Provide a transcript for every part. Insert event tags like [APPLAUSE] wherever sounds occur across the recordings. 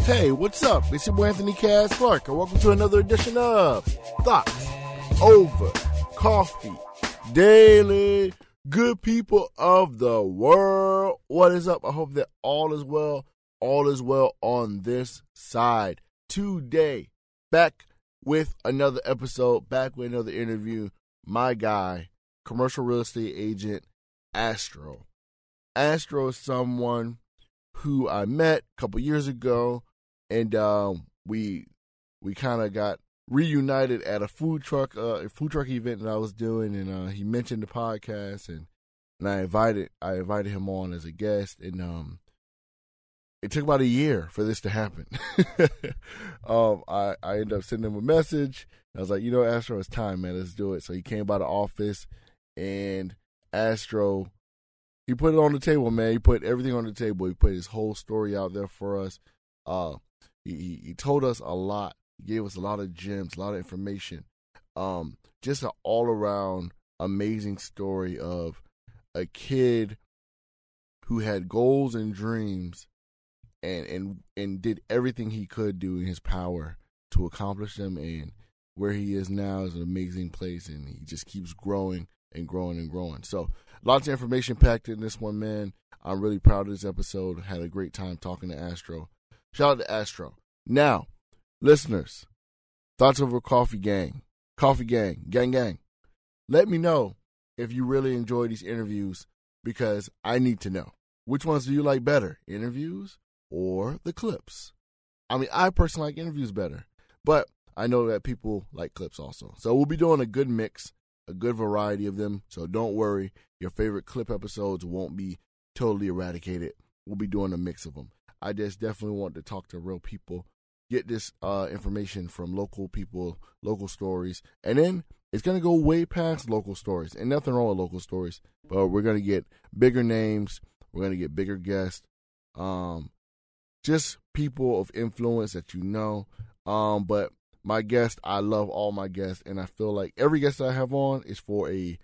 Hey, what's up? It's your boy Anthony Cass Clark, and welcome to another edition of Thoughts Over Coffee Daily. Good people of the world, what is up? I hope that all is well. All is well on this side. Today, back with another episode, back with another interview. My guy, commercial real estate agent Astro. Astro is someone who I met a couple years ago, and um, we we kind of got reunited at a food truck uh, a food truck event that I was doing, and uh, he mentioned the podcast, and and I invited I invited him on as a guest, and um, it took about a year for this to happen. [LAUGHS] um, I I ended up sending him a message. I was like, you know, Astro, it's time, man. Let's do it. So he came by the office, and Astro, he put it on the table, man. He put everything on the table. He put his whole story out there for us. Uh, he he told us a lot. He gave us a lot of gems, a lot of information. Um, just an all around amazing story of a kid who had goals and dreams and and and did everything he could do in his power to accomplish them and where he is now is an amazing place and he just keeps growing and growing and growing. So lots of information packed in this one, man. I'm really proud of this episode. Had a great time talking to Astro. Shout out to Astro. Now, listeners, thoughts over coffee gang, coffee gang, gang gang. Let me know if you really enjoy these interviews because I need to know. Which ones do you like better, interviews or the clips? I mean, I personally like interviews better, but I know that people like clips also. So we'll be doing a good mix, a good variety of them. So don't worry, your favorite clip episodes won't be totally eradicated. We'll be doing a mix of them. I just definitely want to talk to real people, get this uh, information from local people, local stories, and then it's going to go way past local stories. And nothing wrong with local stories, but we're going to get bigger names. We're going to get bigger guests. Um, just people of influence that you know. Um, but my guest, I love all my guests, and I feel like every guest I have on is for a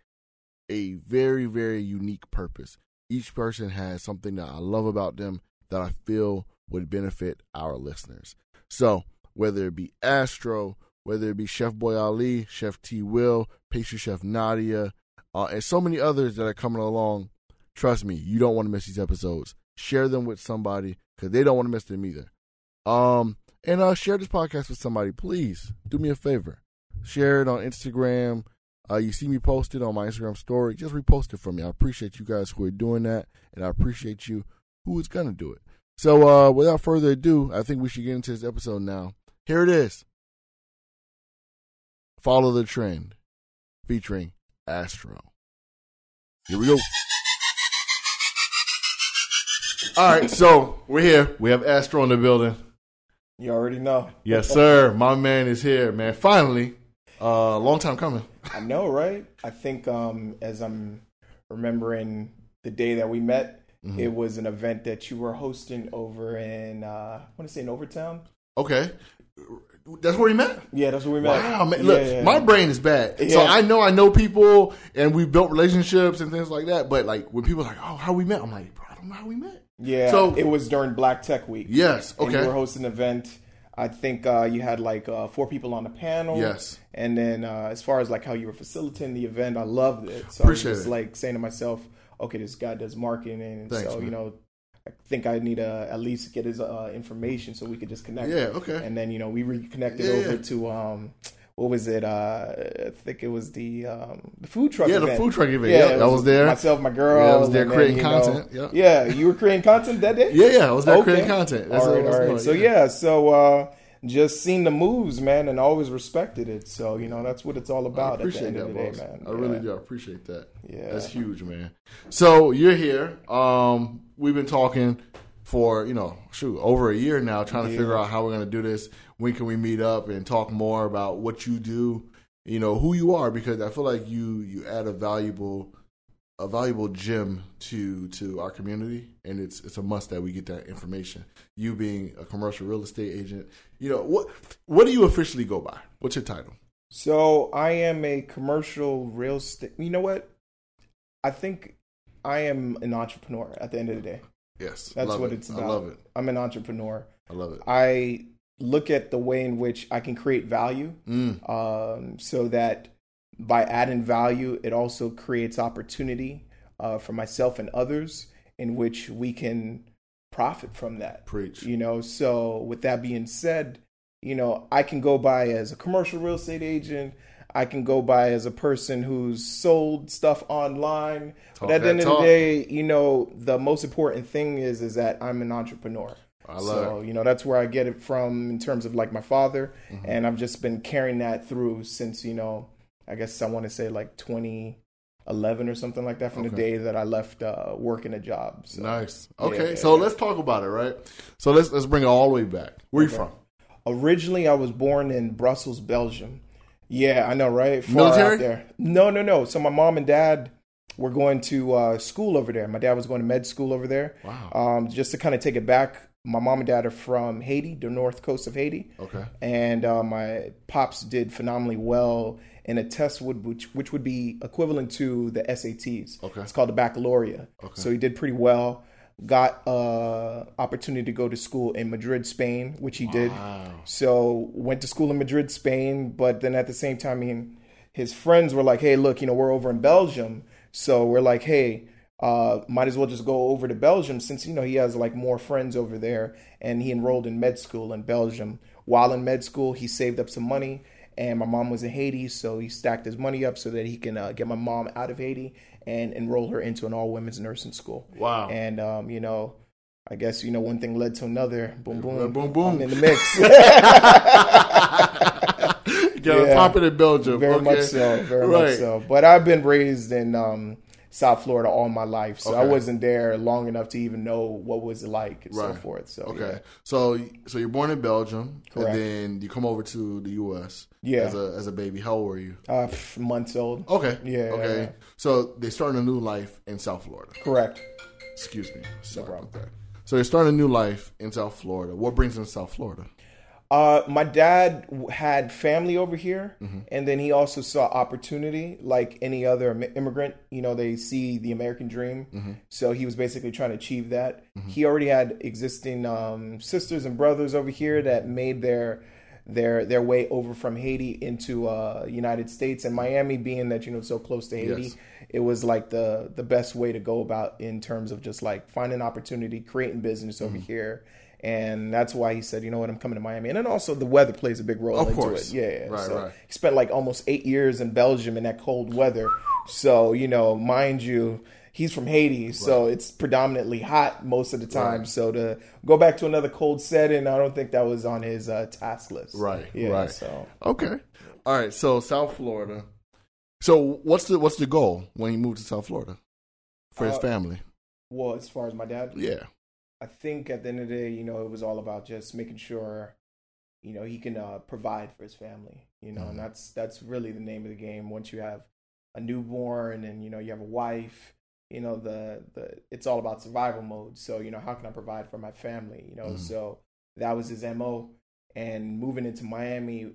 a very very unique purpose. Each person has something that I love about them that I feel would benefit our listeners. So whether it be Astro, whether it be Chef Boy Ali, Chef T Will, pastry chef Nadia, uh, and so many others that are coming along. Trust me, you don't want to miss these episodes. Share them with somebody because they don't want to miss them either. Um, and uh, share this podcast with somebody, please. Do me a favor. Share it on Instagram. Uh, you see me posted on my Instagram story. Just repost it for me. I appreciate you guys who are doing that, and I appreciate you who is gonna do it. So, uh, without further ado, I think we should get into this episode now. Here it is. Follow the trend, featuring Astro. Here we go. All right, so we're here. We have Astro in the building. You already know. Yes, sir. My man is here, man. Finally, uh, long time coming. I know, right? I think um, as I'm remembering the day that we met, Mhm. it was an event that you were hosting over in uh, I want to say in Overtown. Okay, that's where we met. Yeah, that's where we met. Wow, man. Yeah, Look, yeah. my brain is bad. So I know I know people and we've built relationships and things like that. But like when people are like, oh, how we met? I'm like, bro, don't know how we met. Yeah, So- it was during Black Tech Week. Yes. and Okay. you were hosting an event. I think uh, you had like uh, four people on the panel. Yes. And then uh, as far as like how you were facilitating the event, I loved it. So Appreciate I was just it. like saying to myself, okay, this guy does marketing, and Thanks, so man. you know, I think I need to at least get his uh, information so we could just connect. Yeah. Okay. And then you know we reconnected Yeah, over yeah. to um, what was it? Uh, I think it was the um, the food truck. Yeah, the food truck event. Yeah, Yep, I was there. Myself, my girl. Yeah, I was there then, creating know- content, yep. Yeah, you were creating content that day. Yeah, yeah. I was there Okay. creating content. That's all right, I all right. doing, So yeah, so uh, just seen the moves, man, and always respected it. So you know that's what it's all I about at the appreciate end that, of the day, man. I really do. I appreciate that. Yeah. That's huge, man. So you're here. Um, we've been talking for you know, shoot, over a year now, trying to figure out how we're gonna do this. When can we meet up and talk more about what you do? You know who you are because I feel like you you add a valuable a valuable gem to to our community, and it's it's a must that we get that information. You being a commercial real estate agent, you know what what do you officially go by? What's your title? So I am a commercial real estate. You know what? I think I am an entrepreneur at the end of the day. Yes, That's what it. it's about. I love it. I'm an entrepreneur. I love it. I look at the way in which I can create value Mm, um, so that by adding value, it also creates opportunity uh, for myself and others in which we can profit from that. preach. You know, so with that being said, you know, I can go by as a commercial real estate agent. I can go by as a person who's sold stuff online. Talk but at the end of the day, you know, the most important thing is is that I'm an entrepreneur. I love so, you know, that's where I get it from in terms of like my father. And I've just been carrying that through since, you know, I guess I want to say like 2011 or something like that from the day that I left uh, working a job. So, Nice. Okay, yeah, so yeah. let's talk about it, right? So let's let's bring it all the way back. Where you from? Originally, I was born in Brussels, Belgium. Yeah, I know, right? Far Military? out there. No, no, no. So my mom and dad were going to uh, school over there. My dad was going to med school over there. Wow. Um, just to kind of take it back, my mom and dad are from Haiti, the north coast of Haiti. Okay. and uh, my pops did phenomenally well in a test would which which would be equivalent to the SATs. Okay. It's called the baccalaureate. Okay. So he did pretty well. Got uh opportunity to go to school in Madrid, Spain, which he did. So went to school in Madrid, Spain, but then at the same time, I mean, his friends were like, "Hey, look, you know, we're over in Belgium, so we're like, hey, uh, might as well just go over to Belgium since you know he has like more friends over there." And he enrolled in med school in Belgium. While in med school, he saved up some money, and my mom was in Haiti, so he stacked his money up so that he can uh, get my mom out of Haiti and enroll her into an all women's nursing school. Wow. And um, you know. I guess you know one thing led to another. Boom, boom, boom, boom. I'm in the mix. [LAUGHS] [LAUGHS] Got Yeah. pop it in Belgium. Very okay. much so, very Right. much so. But I've been raised in um, South Florida all my life, so I wasn't there long enough to even know what was it like and so Right. forth. So Okay, yeah. so so you're born in Belgium, Correct. and then you come over to the U.S. Yeah. as a as a baby. How old were you? Uh, pff, months old. Okay, Yeah, okay. yeah. So they starting a new life in South Florida. Correct. Excuse me, sorry problem. about that. So they're starting a new life in South Florida. What brings them to South Florida? Uh, my dad had family over here, Mm-hmm. and then he also saw opportunity, like any other immigrant. You know, they see the American dream, Mm-hmm. so he was basically trying to achieve that. He already had existing um, sisters and brothers over here that made their their their way over from Haiti into uh, United States, and Miami being that you know so close to Haiti, Yes. it was like the the best way to go about in terms of just like finding opportunity, creating business over Mm-hmm. here. And that's why he said, you know what, I'm coming to Miami. And then also the weather plays a big role Of into course. it. Yeah. Right, so right. He spent like almost eight years in Belgium in that cold weather. So, you know, mind you, he's from Haiti, so it's predominantly hot most of the time. Right. So to go back to another cold setting, I don't think that was on his uh, task list. Right, Yeah. right. So Okay, all right. So South Florida. So what's the what's the goal when he moved to South Florida for his Uh, family? well, as far as my dad, Yeah, I think at the end of the day, you know, it was all about just making sure, you know, he can uh, provide for his family. You know, Mhm. and that's that's really the name of the game. Once you have a newborn and you know you have a wife, you know the the it's all about survival mode. So you know, how can I provide for my family? You know, Mhm. so that was his mo. And moving into Miami,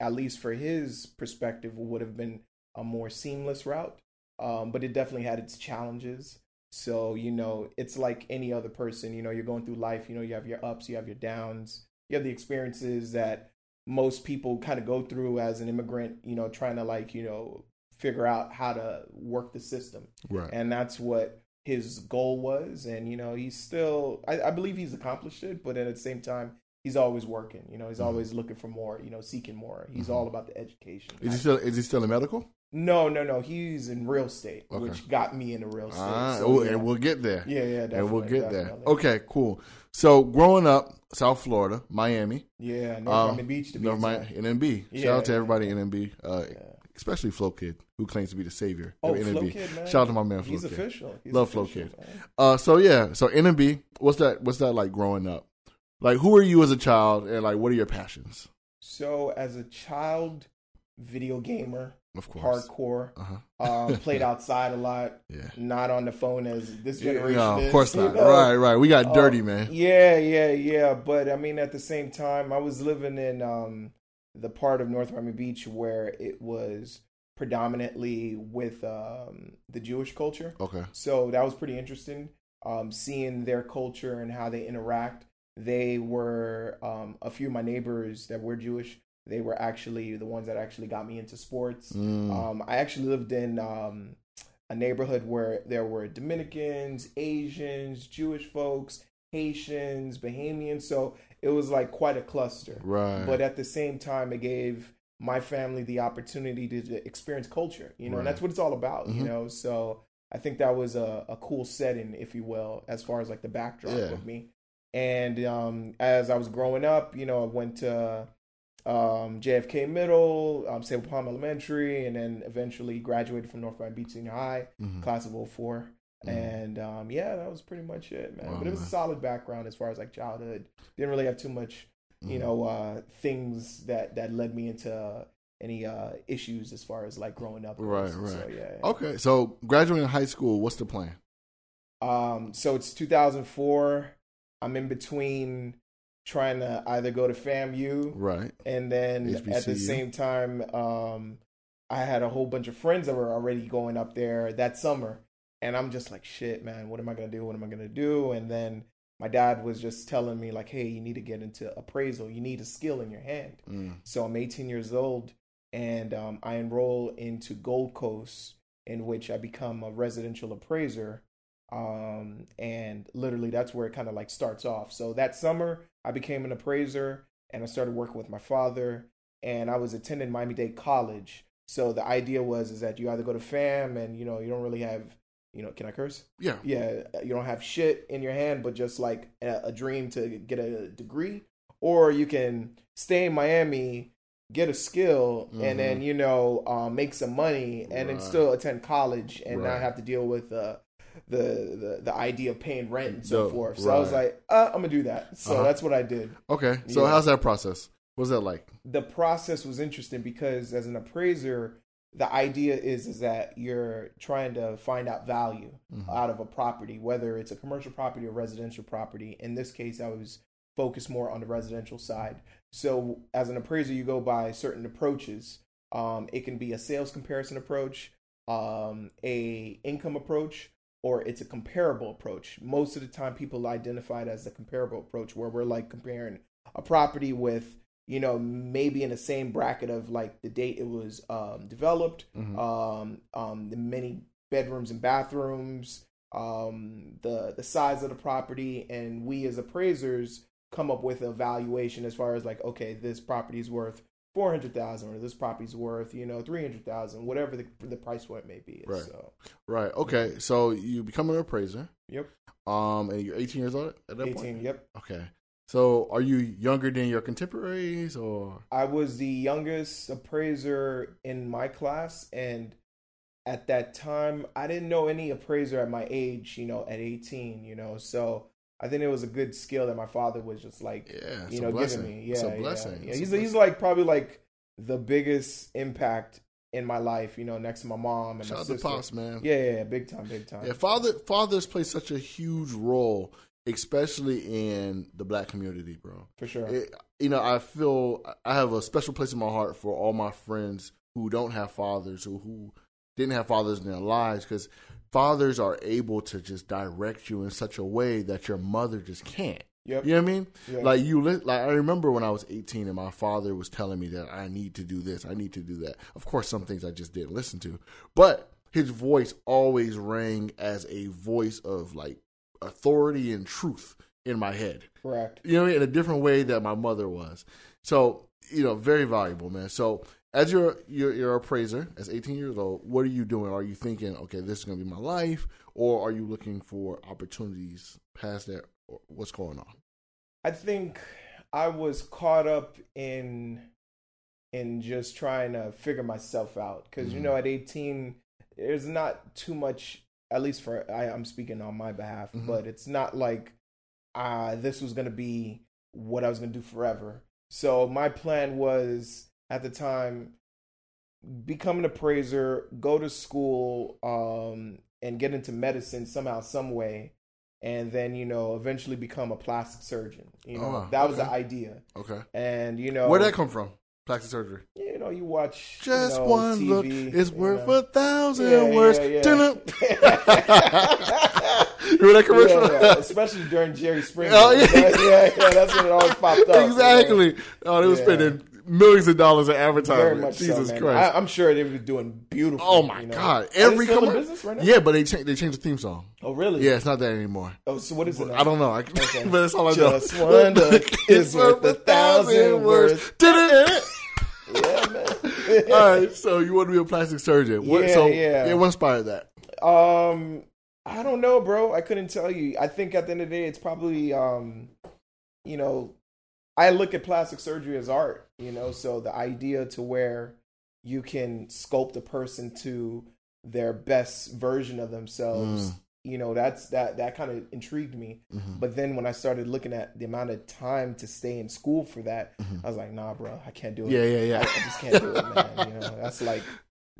at least for his perspective, would have been a more seamless route. Um, but it definitely had its challenges. So, you know, it's like any other person, you know, you're going through life, you know, you have your ups, you have your downs, you have the experiences that most people kind of go through as an immigrant, you know, trying to like, you know, figure out how to work the system. right. And that's what his goal was. And, you know, he's still, I, I believe he's accomplished it, but at the same time, he's always working, you know, he's Mhm. always looking for more, you know, seeking more. He's Mhm. all about the education. Is he still is he still in medical? No, no, no. He's in real estate, Okay. which got me into real estate. Ah, So, yeah. and we'll get there. yeah, yeah, and we'll definitely, get there. Okay, cool. So growing up, South Florida, Miami, Yeah, North Um, Miami Beach to be North. Miami, NMB. Shout out to everybody in NMB, uh, Yeah. especially Flo Kid, who claims to be the savior Oh, of Flo Kid, man. Shout out to my man Flo He's Kid. official. He's Love Flo Kid. Uh, so yeah, so NMB, what's that? What's that like growing up? Like, who are you as a child, and like, what are your passions? So, as a child, video gamer, Of course. hardcore, Uh huh. um, [LAUGHS] played outside a lot, Yeah. not on the phone as this generation No, is. of course you not. know? Right, right. We got Uh, dirty, man. Yeah, yeah, yeah. But I mean, at the same time, I was living in um, the part of North Miami Beach where it was predominantly with um, the Jewish culture. Okay. So that was pretty interesting. um, seeing their culture and how they interact. They were um, a few of my neighbors that were Jewish. They were actually the ones that actually got me into sports. Mm. Um, I actually lived in um, a neighborhood where there were Dominicans, Asians, Jewish folks, Haitians, Bahamians. So it was like quite a cluster. right. But at the same time, it gave my family the opportunity to, experience culture, you know, and that's what it's all about, you Mhm. know. So I think that was a, a cool setting, if you will, as far as like the backdrop Yeah. of me. And um, as I was growing up, you know, I went to um, JFK Middle, um, Sabal Palm Elementary, and then eventually graduated from North Miami Beach Senior High, Mhm. class of 4 Mhm. And um, yeah, that was pretty much it, man. Wow, but it was man. a solid background as far as like childhood. Didn't really have too much you Mhm. know uh things that that led me into any uh issues as far as like growing up Right, goes. so right. yeah, yeah. Okay, so graduating high school, what's the plan? um so it's 2004 i'm in between trying to either go to famu Right. and then at the same time um i had a whole bunch of friends that were already going up there that summer and i'm just like shit man what am i gonna do what am i gonna do and then my dad was just telling me like hey you need to get into appraisal you need a skill in your hand Mm. So I'm 18 years old, and um, I enroll into Gold Coast, in which I become a residential appraiser. Um, and literally, that's where it kind of like starts off. So that summer, I became an appraiser, and I started working with my father. And I was attending Miami Dade College. So the idea was is that you either go to FAM, and you know you don't really have, you know, can I curse? Yeah. yeah, you don't have shit in your hand, but just like a, a dream to get a degree, or you can stay in Miami, get a skill, Mhm. and then you know um, make some money, and then still attend college and Right. not have to deal with uh, the the the idea of paying rent and so forth. So I was like, uh, I'm gonna do that. So Uh-huh. that's what I did. Okay. So Yeah. how's that process? What's that like? The process was interesting because as an appraiser. The idea is is that you're trying to find out value Mhm. out of a property, whether it's a commercial property or residential property. In this case, I was focused more on the residential side. So, as an appraiser, you go by certain approaches. Um, it can be a sales comparison approach, um, a income approach, or it's a comparable approach. Most of the time, people identify it as the comparable approach, where we're like comparing a property with you know maybe in the same bracket of like the date it was um, developed Mhm. um, um, the many bedrooms and bathrooms, um, the the size of the property, and we as appraisers come up with a valuation as far as like, okay, this property is worth four hundred thousand, or this property's worth you know three hundred thousand, whatever the the price point may be. Right. So, Right. Okay. So you become an appraiser. yep, Um, and you're 18 years old at that eighteen. point. Yep, Okay. So are you younger than your contemporaries or? I was the youngest appraiser in my class, and at that time, I didn't know any appraiser at my age. You know, at eighteen, you know, so. I think it was a good skill that my father was just like Yeah. You know, blessing. giving me. Yeah, it's a yeah, blessing. Yeah, It's a he's blessing. he's like probably like the biggest impact in my life. You know, next to my mom and Shout my out to sister. pops, man. Yeah, yeah, yeah, big time, big time. Yeah, father fathers play such a huge role, especially in the black community, bro. for sure. It, you know, I feel I have a special place in my heart for all my friends who don't have fathers or who didn't have fathers in their lives because fathers are able to just direct you in such a way that your mother just can't. yep. You know what I mean? Yeah. Like you, li- like I remember when I was 18 and my father was telling me that I need to do this, I need to do that. Of course, some things I just didn't listen to, but his voice always rang as a voice of like authority and truth in my head. Correct. You know, in a different way that my mother was. So you know, very valuable, man. So as you're, you're a appraiser, as 18 years old, what are you doing? Are you thinking, okay, this is going to be my life, or are you looking for opportunities past that? Or what's going on? I think I was caught up in in just trying to figure myself out because you Mhm. know at 18 there's not too much at least for I, i'm speaking on my behalf Mhm. but it's not like uh this was gonna be what i was gonna do forever so my plan was at the time become an appraiser go to school um and get into medicine somehow some way and then you know eventually become a plastic surgeon you know Oh, that was the idea Okay, and you know where'd that come from? Plastic surgery. you know, you watch Just you know, one TV, look is worth know. a thousand Yeah, words. yeah, [LAUGHS] yeah. Remember that commercial? Yeah, yeah, especially during Jerry Springer. Oh, yeah. [LAUGHS] yeah, yeah, that's when it always popped up. exactly. Oh, they were Yeah. spending millions of dollars in advertising. much Jesus so. Christ. I, I'm sure they were doing beautiful. oh my you know? God! Every in business right now? Yeah, but they changed. They changed the theme song. Oh, really? Yeah, it's not that anymore. Oh, so what is it? now? I don't know. I, [LAUGHS] but that's all I Just know. one look is worth a thousand words. [LAUGHS] Did Yeah, man. [LAUGHS] all right. So you want to be a plastic surgeon? What, Yeah, so, yeah. What inspired that? Um, I don't know, bro. I couldn't tell you. I think at the end of the day, it's probably, um, you know, I look at plastic surgery as art. You know, so the idea to where you can sculpt a person to their best version of themselves. Mm. You know, that's that that kind of intrigued me. Mhm. But then when I started looking at the amount of time to stay in school for that, Mhm. I was like, nah, bro, I can't do it. Yeah, yeah, yeah. I, I just can't do it, man. You know, that's like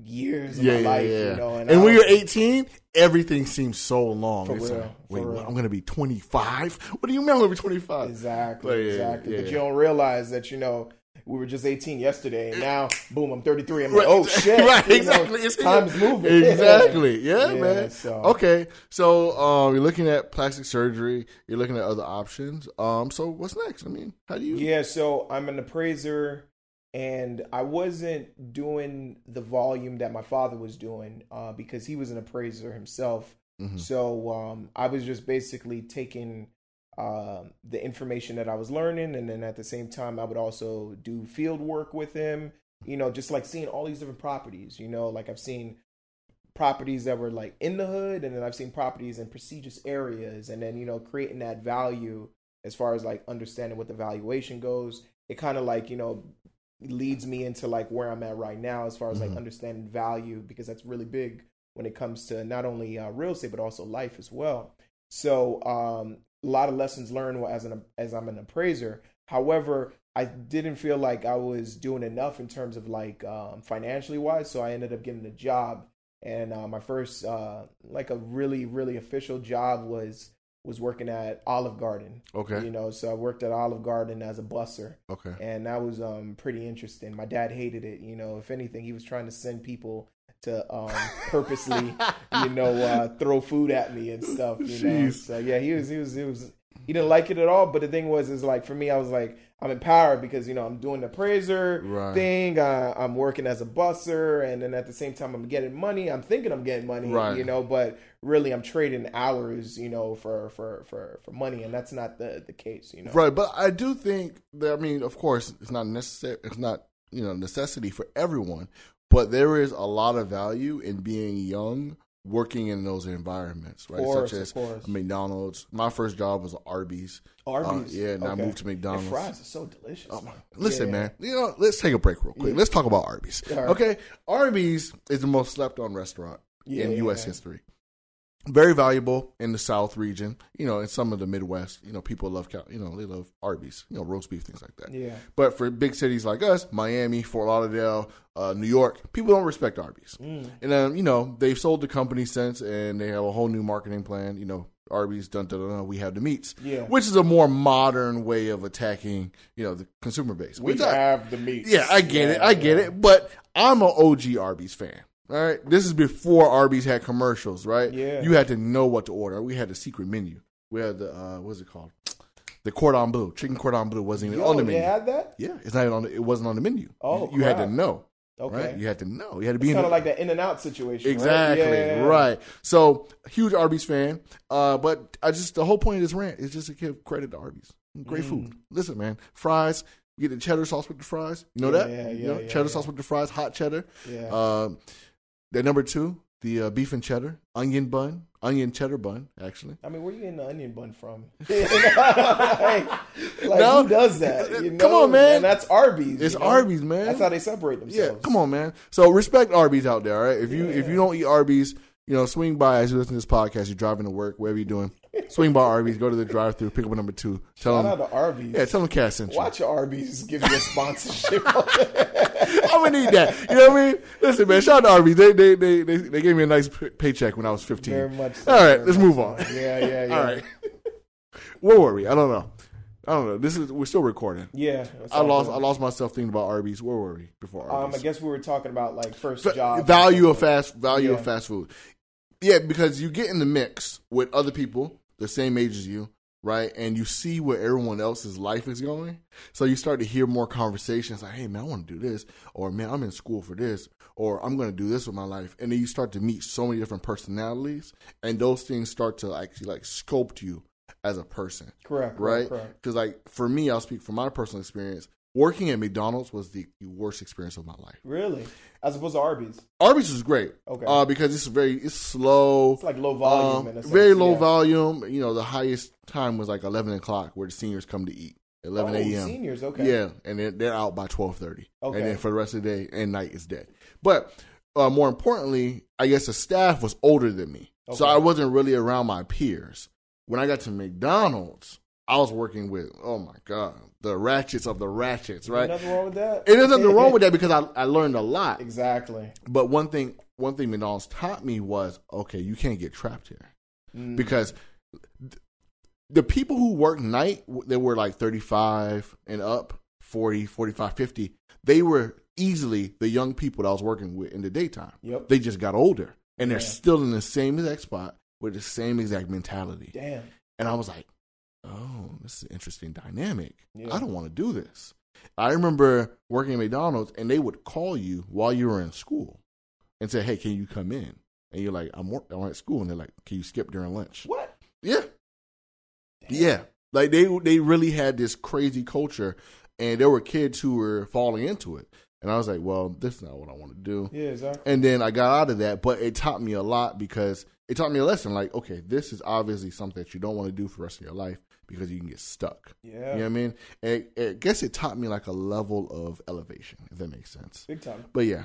years of Yeah, my yeah, life. yeah. You know, And, I when you're 18, everything seems so long. Real, like, for wait, real. what? I'm going to be 25? What do you mean I'm to be 25? Exactly, yeah, exactly. But you don't realize that you know we were just 18 yesterday, and now boom, I'm 33. I'm Right. like, oh [LAUGHS] shit, right, you know, exactly. It's time's moving. [LAUGHS] Exactly. Yeah, Yeah, man. so- Okay. So um, you're looking at plastic surgery. You're looking at other options. Um, so what's next? I mean, how do you? Yeah, so I'm an appraiser, and I wasn't doing the volume that my father was doing uh, because he was an appraiser himself. Mhm. So um, I was just basically taking um, the information that I was learning, and then at the same time, I would also do field work with him. You know, just like seeing all these different properties. You know, like I've seen properties that were like in the hood, and then I've seen properties in prestigious areas, and then you know, creating that value as far as like understanding what the valuation goes. It kind of like you know leads me into like where I'm at right now as far as like Mhm. understanding value because that's really big when it comes to not only uh, real estate but also life as well. So um, a lot of lessons learned as an as I'm an appraiser. However, I didn't feel like I was doing enough in terms of like um, financially wise, so I ended up getting a job. And uh, my first uh, like a really really official job was was working at Olive Garden. Okay. You know, so I worked at Olive Garden as a busser Okay. and that was um pretty interesting. My dad hated it. You know, if anything, he was trying to send people to um purposely, you know, uh, throw food at me and stuff. You know, Jeez. so yeah, he was he was he was he didn't like it at all. But the thing was, is like for me, I was like, I'm empowered because you know I'm doing the appraiser Right. thing. Uh, I'm working as a busser, and then at the same time, I'm getting money. I'm thinking I'm getting money, Right. you know, but really, I'm trading hours, you know, for for for for money, and that's not the the case, you know. Right, but I do think that I mean, of course, it's not necessary. It's not you know necessity for everyone, but there is a lot of value in being young, working in those environments, right? Course, Such as. McDonald's. My first job was Arby's. Arby's. Uh, yeah, and I moved to McDonald's. And fries are so delicious. Oh. Listen, Yeah. man. You know, let's take a break real quick. Yeah. Let's talk about Arby's. Right. Okay, Arby's is the most slept-on restaurant Yeah, in U.S. history. Very valuable in the South region. You know, in some of the Midwest, you know, people love cow- you know they love Arby's. You know, roast beef things like that. Yeah. But for big cities like us, Miami, Fort Lauderdale, uh, New York, people don't respect Arby's. Mm. And um, you know, they've sold the company since, and they have a whole new marketing plan. You know, Arby's dun dun dun. We have the meats, Yeah. which is a more modern way of attacking you know the consumer base. We I- have the meat. yeah, I get it. I get it. But I'm an OG Arby's fan. All right. This is before Arby's had commercials, right? Yeah. You had to know what to order. We had the secret menu. We had the uh what's it called? The cordon bleu. Chicken cordon bleu wasn't even Yo, on the they menu. had that? yeah, it's not even on the, it wasn't on the menu. Oh, you, you had to know. Okay. Right? You had to know. You had to be kind of like that in and out situation. Exactly. Yeah, yeah. Right. So huge Arby's fan. Uh, but I just the whole point of this rant is just to give credit to Arby's. Great Mm. food. Listen, man, fries. You get the cheddar sauce with the fries. You know Yeah, that? yeah, you yeah, know, yeah, cheddar yeah. sauce with the fries, hot cheddar. Yeah. Um, number two, the uh, beef and cheddar, onion bun, onion cheddar bun. Actually, I mean, where are you getting the onion bun from? [LAUGHS] [LAUGHS] like, like, No. who does that? You Come on, man. And that's Arby's. it's you know? Arby's, man. That's how they separate themselves. Yeah, come on, man. So respect Arby's out there, all right? If you if you don't eat Arby's, you know, swing by as you listen to this podcast. You're driving to work, wherever you're doing. Swing by Arby's, go to the drive-through, pick up a number two. Tell Shout out them, to Arby's. yeah, tell them Cass sent you. Watch your Arby's give you a sponsorship. [LAUGHS] I'm gonna need that. You know what I mean? Listen, man. Shout out to Arby's. They they they they, they gave me a nice p- paycheck when I was 15. Very much. So, All right, let's move so. on. Yeah, yeah, yeah. All right. Where were we? I don't know. I don't know. This is we're still recording. Yeah. I lost good. I lost myself thinking about Arby's. Where were we before Um, I guess we were talking about like first Fa- job. value of fast value Yeah. of fast food. Yeah, because you get in the mix with other people the same age as you, right? And you see where everyone else's life is going. So you start to hear more conversations like, hey, man, I want to do this. Or, man, I'm in school for this. Or, I'm going to do this with my life. And then you start to meet so many different personalities. And those things start to actually like sculpt you as a person. Correct. Right? Because, like, for me, I'll speak from my personal experience. Working at McDonald's was the worst experience of my life. Really? As opposed to Arby's. Arby's is great. Okay. Uh, because it's very it's slow. It's like low volume. Um, in a sense, very low yeah. volume. You know, the highest time was like eleven o'clock, where the seniors come to eat. Eleven Oh, a.m. Seniors, okay. Yeah, and then they're out by twelve thirty. Okay. And then for the rest of the day and night is dead. But uh, more importantly, I guess the staff was older than me, so I wasn't really around my peers. When I got to McDonald's, I was working with oh my god, the ratchets of the ratchets, right? Nothing wrong with that. And there's nothing wrong with that because I, I learned a lot. Exactly. But one thing one thing McDonald's taught me was okay, you can't get trapped here Mm. because th- the people who work night they were like 35 and up 40 45 50 they were easily the young people that i was working with in the daytime Yep. they just got older and they're Yeah. still in the same exact spot with the same exact mentality Damn. and i was like oh this is an interesting dynamic Yeah. i don't want to do this i remember working at mcdonald's and they would call you while you were in school and say hey can you come in and you're like i'm, work- I'm at school and they're like can you skip during lunch What? yeah. Yeah. Like they they really had this crazy culture and there were kids who were falling into it. And I was like, well, this is not what I want to do. Yeah, exactly. And then I got out of that, but it taught me a lot because it taught me a lesson like, okay, this is obviously something that you don't want to do for the rest of your life because you can get stuck. Yeah. You know what I mean? And I guess it taught me like a level of elevation, if that makes sense. Big time. But yeah.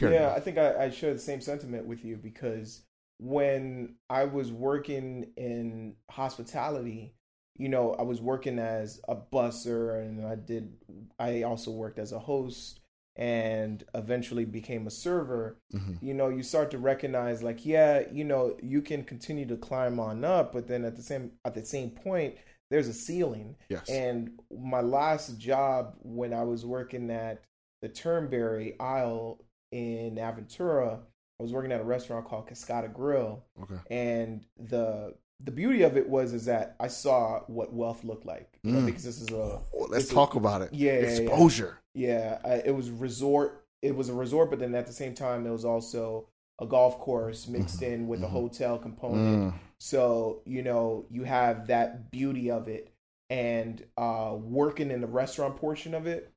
yeah, on. I think I, I share the same sentiment with you because when I was working in hospitality, you know, I was working as a busser and I did, I also worked as a host and eventually became a server. Mhm. You know, you start to recognize like, yeah, you know, you can continue to climb on up, but then at the same at the same point, there's a ceiling. Yes. And my last job when I was working at the Turnberry Isle in Aventura, I was working at a restaurant called Cascata Grille, okay. and the the beauty of it was is that I saw what wealth looked like you know, Mm. because this is a Well, let's this is- talk about it. Yeah, yeah, yeah. Exposure. yeah, I, it was resort. It was a resort, but then at the same time, it was also a golf course mixed in with a hotel component. Mm. So you know, you have that beauty of it, and uh, working in the restaurant portion of it,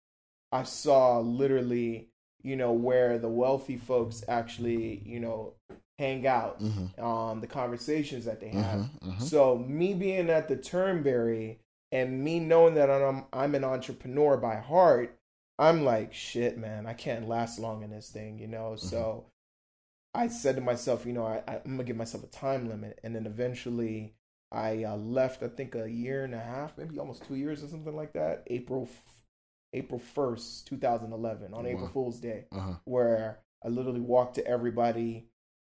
I saw literally, you know, where the wealthy folks actually, you know, hang out, Mhm. um, the conversations that they have. Mhm. Mhm. So me being at the Turnberry and me knowing that I'm I'm an entrepreneur by heart, I'm like, shit, man, I can't last long in this thing, you know. So I said to myself, you know, I, I, I'm gonna give myself a time limit, and then eventually I uh, left. I think a year and a half, maybe almost two years or something like that. April f- April first, 2011, on April Fool's Day Uh-huh. where I literally walked to everybody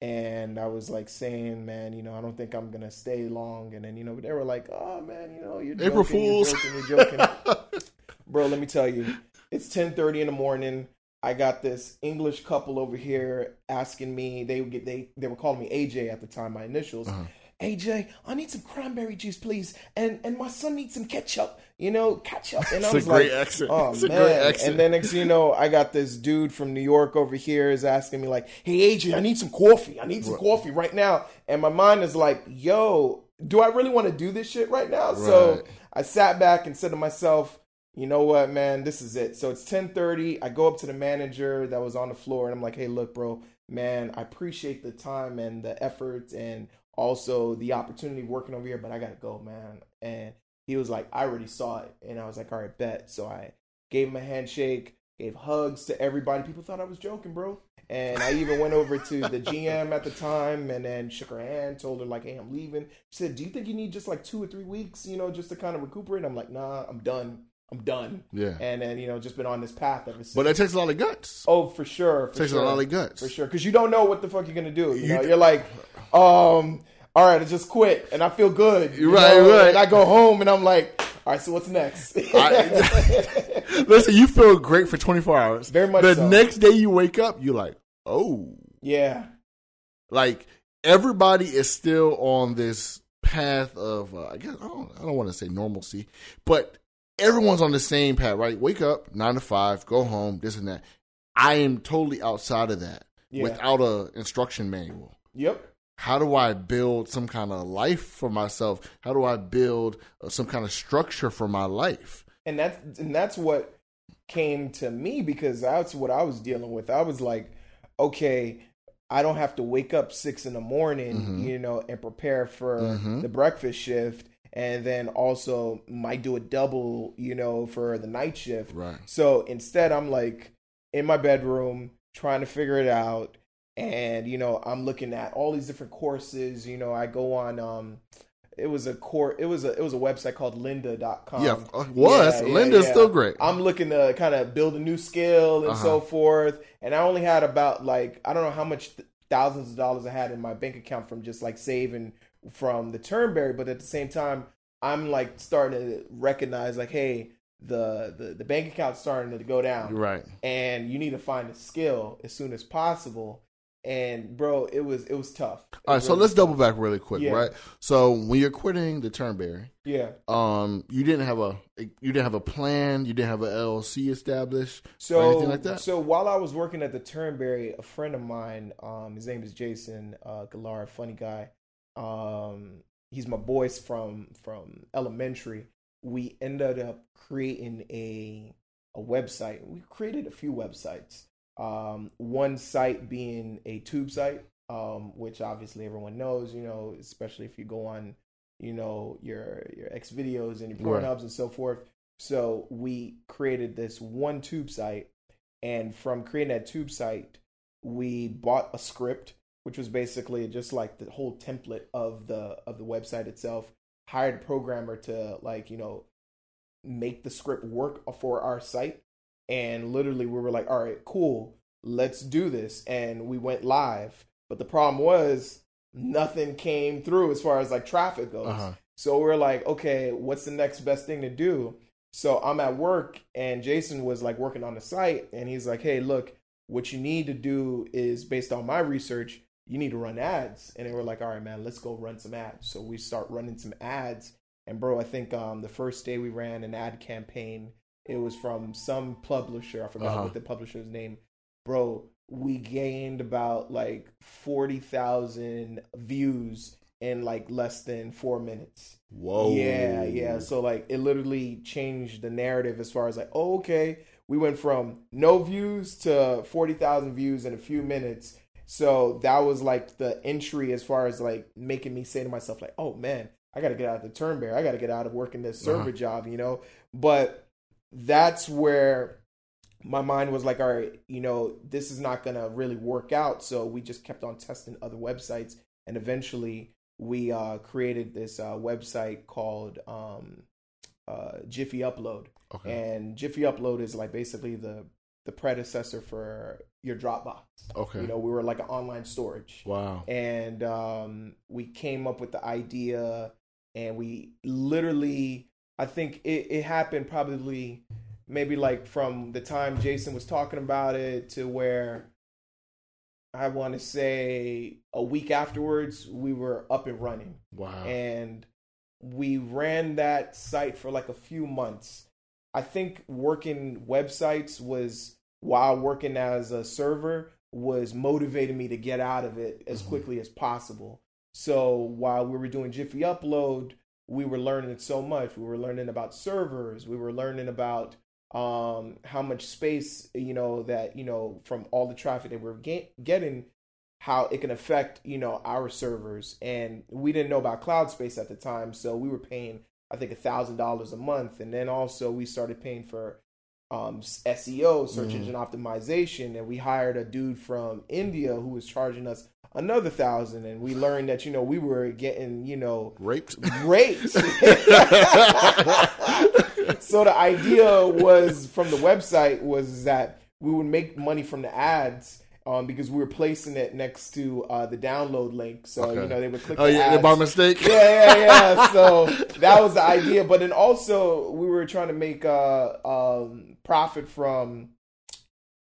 and I was like saying, man, you know, I don't think I'm gonna stay long. And then, you know, they were like, oh man, you know, you're joking, April Fools. you're joking, you're joking. [LAUGHS] Bro, let me tell you, it's 10:30 in the morning. I got this English couple over here asking me. They would get they they were calling me AJ at the time, my initials. Uh-huh. AJ, I need some cranberry juice, please, and and my son needs some ketchup. You know, ketchup. And [LAUGHS] I was great like, accent. Oh It's man! And then next you know, I got this dude from New York over here is asking me like, "Hey AJ, I need some coffee. I need some coffee right now." And my mind is like, "Yo, do I really want to do this shit right now?" So I sat back and said to myself, "You know what, man? This is it." So it's ten thirty. I go up to the manager that was on the floor, and I'm like, "Hey, look, bro, man, I appreciate the time and the effort, and also the opportunity working over here, but I gotta go, man." And he was like, "I already saw it," and I was like, "All right, bet." So I gave him a handshake, gave hugs to everybody. People thought I was joking, bro. And I even went over to the GM at the time and then shook her hand, told her like, "Hey, I'm leaving." She said, "Do you think you need just like two or three weeks, you know, just to kind of recuperate?" I'm like, "Nah, I'm done. I'm done." Yeah. And then you know, just been on this path ever since. But it takes a lot of guts. oh, for sure, for takes sure, a lot of guts. for sure, because you don't know what the fuck you're gonna do. You You you're like, um, all right, I just quit and I feel good. you Right, know? right. And I go home and I'm like, all right, so what's next? [LAUGHS] I- [LAUGHS] Listen, you feel great for 24 hours. Very much The so. next day you wake up, you're like, oh, yeah, like everybody is still on this path of uh, I guess I don't I don't want to say normalcy, but everyone's on the same path, right? Wake up nine to five, go home, this and that. I am totally outside of that Yeah. without a instruction manual. Yep. How do I build some kind of life for myself? How do I build uh, some kind of structure for my life? and that's and that's what came to me because that's what I was dealing with. I was like, okay, I don't have to wake up six in the morning, Mhm. you know, and prepare for Mhm. the breakfast shift, and then also might do a double, you know, for the night shift. Right. So instead, I'm like in my bedroom trying to figure it out. And, you know, I'm looking at all these different courses. You know, I go on, um, it was a core. it was a, it was a website called lynda.com. yeah, uh, was yeah, yeah, Lynda's yeah. still great. I'm looking to kind of build a new skill and Uh-huh. so forth. And I only had about like, I don't know how much th- thousands of dollars I had in my bank account from just like saving from the Turnberry. But at the same time, I'm like starting to recognize like, hey, the, the, the bank account's starting to go down right. and you need to find a skill as soon as possible. And bro, it was it was tough. It All right, so let's was double back really quick, Yeah. right? So when you're quitting the Turnberry, Yeah. um, you didn't have a you didn't have a plan, you didn't have an LLC established. So anything like that? so while I was working at the Turnberry, a friend of mine, um, his name is Jason uh, Galar, funny guy. Um, he's my boys from from elementary. We ended up creating a a website. We created a few websites. Um, one site being a tube site, um, which obviously everyone knows. You know, especially if you go on, you know, your your X videos and your Right. Pornhubs and so forth. So we created this one tube site, and from creating that tube site, we bought a script, which was basically just like the whole template of the of the website itself. Hired a programmer to like you know make the script work for our site, and literally we were like, all right, cool, let's do this, and we went live. But the problem was nothing came through as far as like traffic goes. Uh-huh. So we're like, okay, what's the next best thing to do? So I'm at work and Jason was like working on the site and he's like, hey, look, what you need to do is based on my research, you need to run ads. And they we're like, all right, man, let's go run some ads. So we start running some ads. And bro, I think um, the first day we ran an ad campaign, it was from some publisher. I forgot Uh-huh. what the publisher's name. Bro, we gained about like 40,000 views in like less than four minutes. Whoa. Yeah, yeah. So like it literally changed the narrative as far as like, oh, okay, we went from no views to forty thousand views in a few minutes. So that was like the entry as far as like making me say to myself, like, oh man, I gotta get out of the Turnberry. I gotta get out of working this server Uh-huh. job, you know? But that's where my mind was like, all right, you know, this is not gonna really work out. So we just kept on testing other websites and eventually we uh, created this uh, website called um, uh, Jiffy Upload, Okay. and Jiffy Upload is like basically the the predecessor for your Dropbox. Okay. You know, we were like an online storage, wow. and um, we came up with the idea, and we literally, I think it, it happened probably maybe like from the time Jason was talking about it to where I want to say a week afterwards, we were up and running. Wow. And we ran that site for like a few months. I think working websites was, while working as a server, was motivating me to get out of it as Mhm. quickly as possible. So while we were doing Jiffy Upload, we were learning so much. We were learning about servers. We were learning about um, how much space, you know, that, you know, from all the traffic that we're get- getting, how it can affect, you know, our servers. And we didn't know about cloud space at the time. So we were paying, I think, a $1,000 a month. And then also we started paying for um, SEO, search Mhm. engine optimization. And we hired a dude from India who was charging us another thousand. And we learned that, you know, we were getting, you know, Raped. raped. [LAUGHS] [LAUGHS] so the idea was from the website was that we would make money from the ads um, because we were placing it next to uh, the download link. So Okay. you know they would click. oh the yeah, ads. by mistake. Yeah, yeah, yeah. [LAUGHS] So that was the idea. But then also we were trying to make uh, um, profit from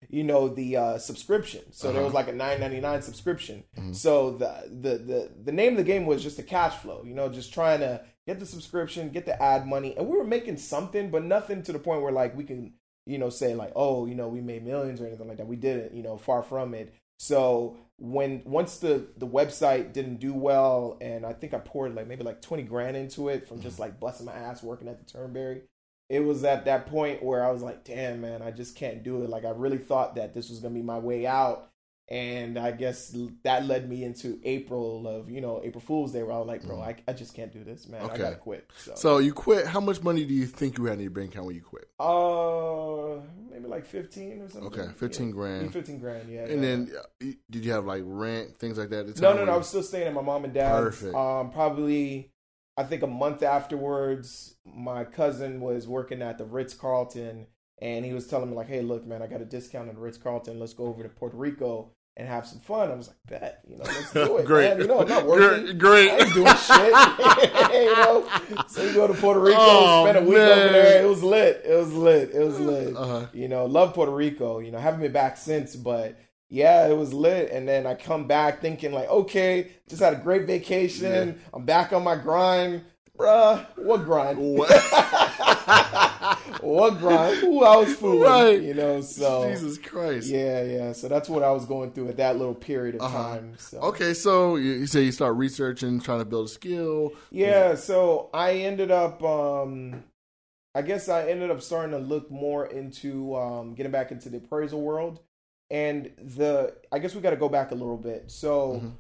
you know, the uh, subscription. So there Uh-huh. was like a nine ninety nine subscription. Mhm. So the, the the the name of the game was just a cash flow. You know, just trying to get the subscription, get the ad money, and we were making something, but nothing to the point where like we can, you know, say like, oh, you know, we made millions or anything like that. We didn't. You know, far from it. So when once the the website didn't do well, and I think I poured like maybe like twenty grand into it from just mm-hmm. like busting my ass working at the Turnberry. It was at that point where I was like, damn man, I just can't do it. Like I really thought that this was gonna be my way out. And I guess that led me into April of, you know, April Fool's Day where I was like, bro, I, I just can't do this, man. I gotta quit. So, So you quit. How much money do you think you had in your bank account when you quit? uh maybe like fifteen or something. Okay, 15 Yeah. grand. Fifteen grand, yeah. And yeah. then uh, did you have like rent, things like that? No, no, no. I was still staying at my mom and dad's. Perfect. Um, probably, I think a month afterwards, my cousin was working at the Ritz Carlton, and he was telling me like, "Hey, look, man, I got a discount at the Ritz Carlton. Let's go over to Puerto Rico and have some fun." I was like, "Bet, you know, let's do [LAUGHS] it, Great. man. You know, I'm not working." Great. great. I ain't doing [LAUGHS] shit, [LAUGHS] you know. So we go to Puerto Rico, Oh, spend a week man. over there. It was lit. It was lit. It was lit. Uh-huh. You know, love Puerto Rico. You know, haven't been back since, but yeah, it was lit. And then I come back thinking like, okay, just had a great vacation. I'm back on my grind, bruh. What grind? What? [LAUGHS] what grind? Who I was fooling. Right. You know, so Jesus Christ. yeah, yeah. So that's what I was going through at that little period of Uh-huh. time. So. Okay, so you, you say you start researching, trying to build a skill. Yeah, so I ended up um I guess I ended up starting to look more into um getting back into the appraisal world. And the I guess we got to go back a little bit. So Mhm.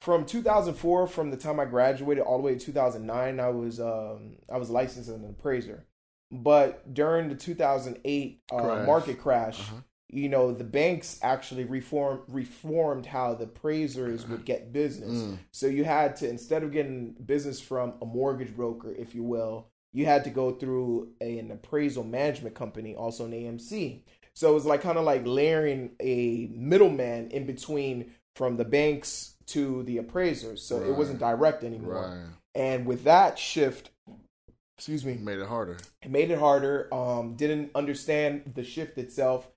From 2004 from the time I graduated all the way to 2009 I was um I was licensed as an appraiser. But during the 2008 uh, Crash. market crash, Uh-huh. you know, the banks actually reform reformed how the appraisers would get business. Mm. So you had to instead of getting business from a mortgage broker, if you will, you had to go through a, an appraisal management company, also an AMC. So it was like kind of like layering a middleman in between from the banks to the appraisers. So it wasn't direct anymore. Right. And with that shift, excuse me, Made it harder. it made it harder. Um, didn't understand the shift itself.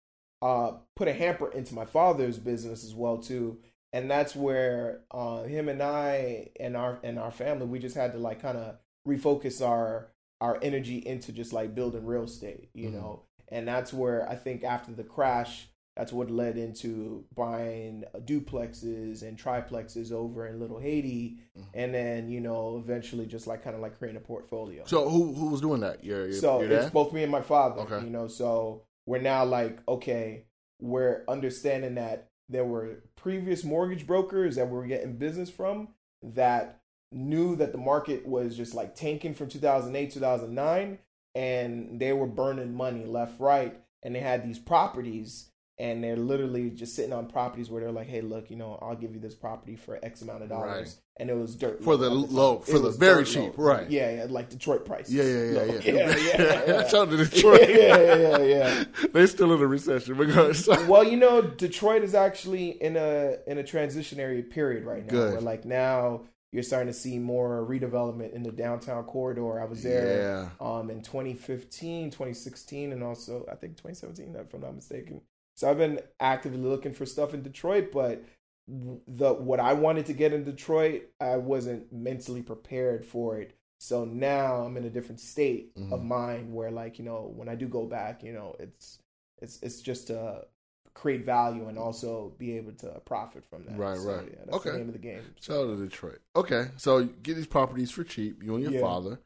Uh, put a hamper into my father's business as well too, and that's where uh, him and I and our and our family we just had to like kind of refocus our our energy into just like building real estate, you Mhm. know. And that's where I think after the crash, that's what led into buying duplexes and triplexes over in Little Haiti, Mhm. and then you know eventually just like kind of like creating a portfolio So who who was doing that? Your, your, so your it's both me and my father. Okay. You know, so we're now like, okay, we're understanding that there were previous mortgage brokers that we were getting business from that knew that the market was just like tanking from 2008, 2009, and they were burning money left, right, and they had these properties. And they're literally just sitting on properties where they're like, "Hey, look, you know, I'll give you this property for X amount of dollars," Right. and it was dirt For the low- for the very cheap, low. right. Yeah, yeah, like Detroit prices. Yeah, yeah, yeah, Low. yeah. [LAUGHS] yeah, yeah, yeah. [LAUGHS] Shout to [LAUGHS] Detroit. yeah, yeah, yeah, yeah. they still in a recession because Well, you know, Detroit is actually in a in a transitionary period right now. Good. Where like now you're starting to see more redevelopment in the downtown corridor. I was there yeah. um in 2015, 2016, and also I think 2017, if I'm not mistaken. So I've been actively looking for stuff in Detroit, but the what I wanted to get in Detroit, I wasn't mentally prepared for it. So now I'm in a different state of Mhm. mind where like, you know, when I do go back, you know, it's it's it's just to create value and also be able to profit from that. Right, So, right. Yeah, that's Okay. the name of the game. Shout out to Detroit. Okay, so get these properties for cheap, you and your Yeah. father.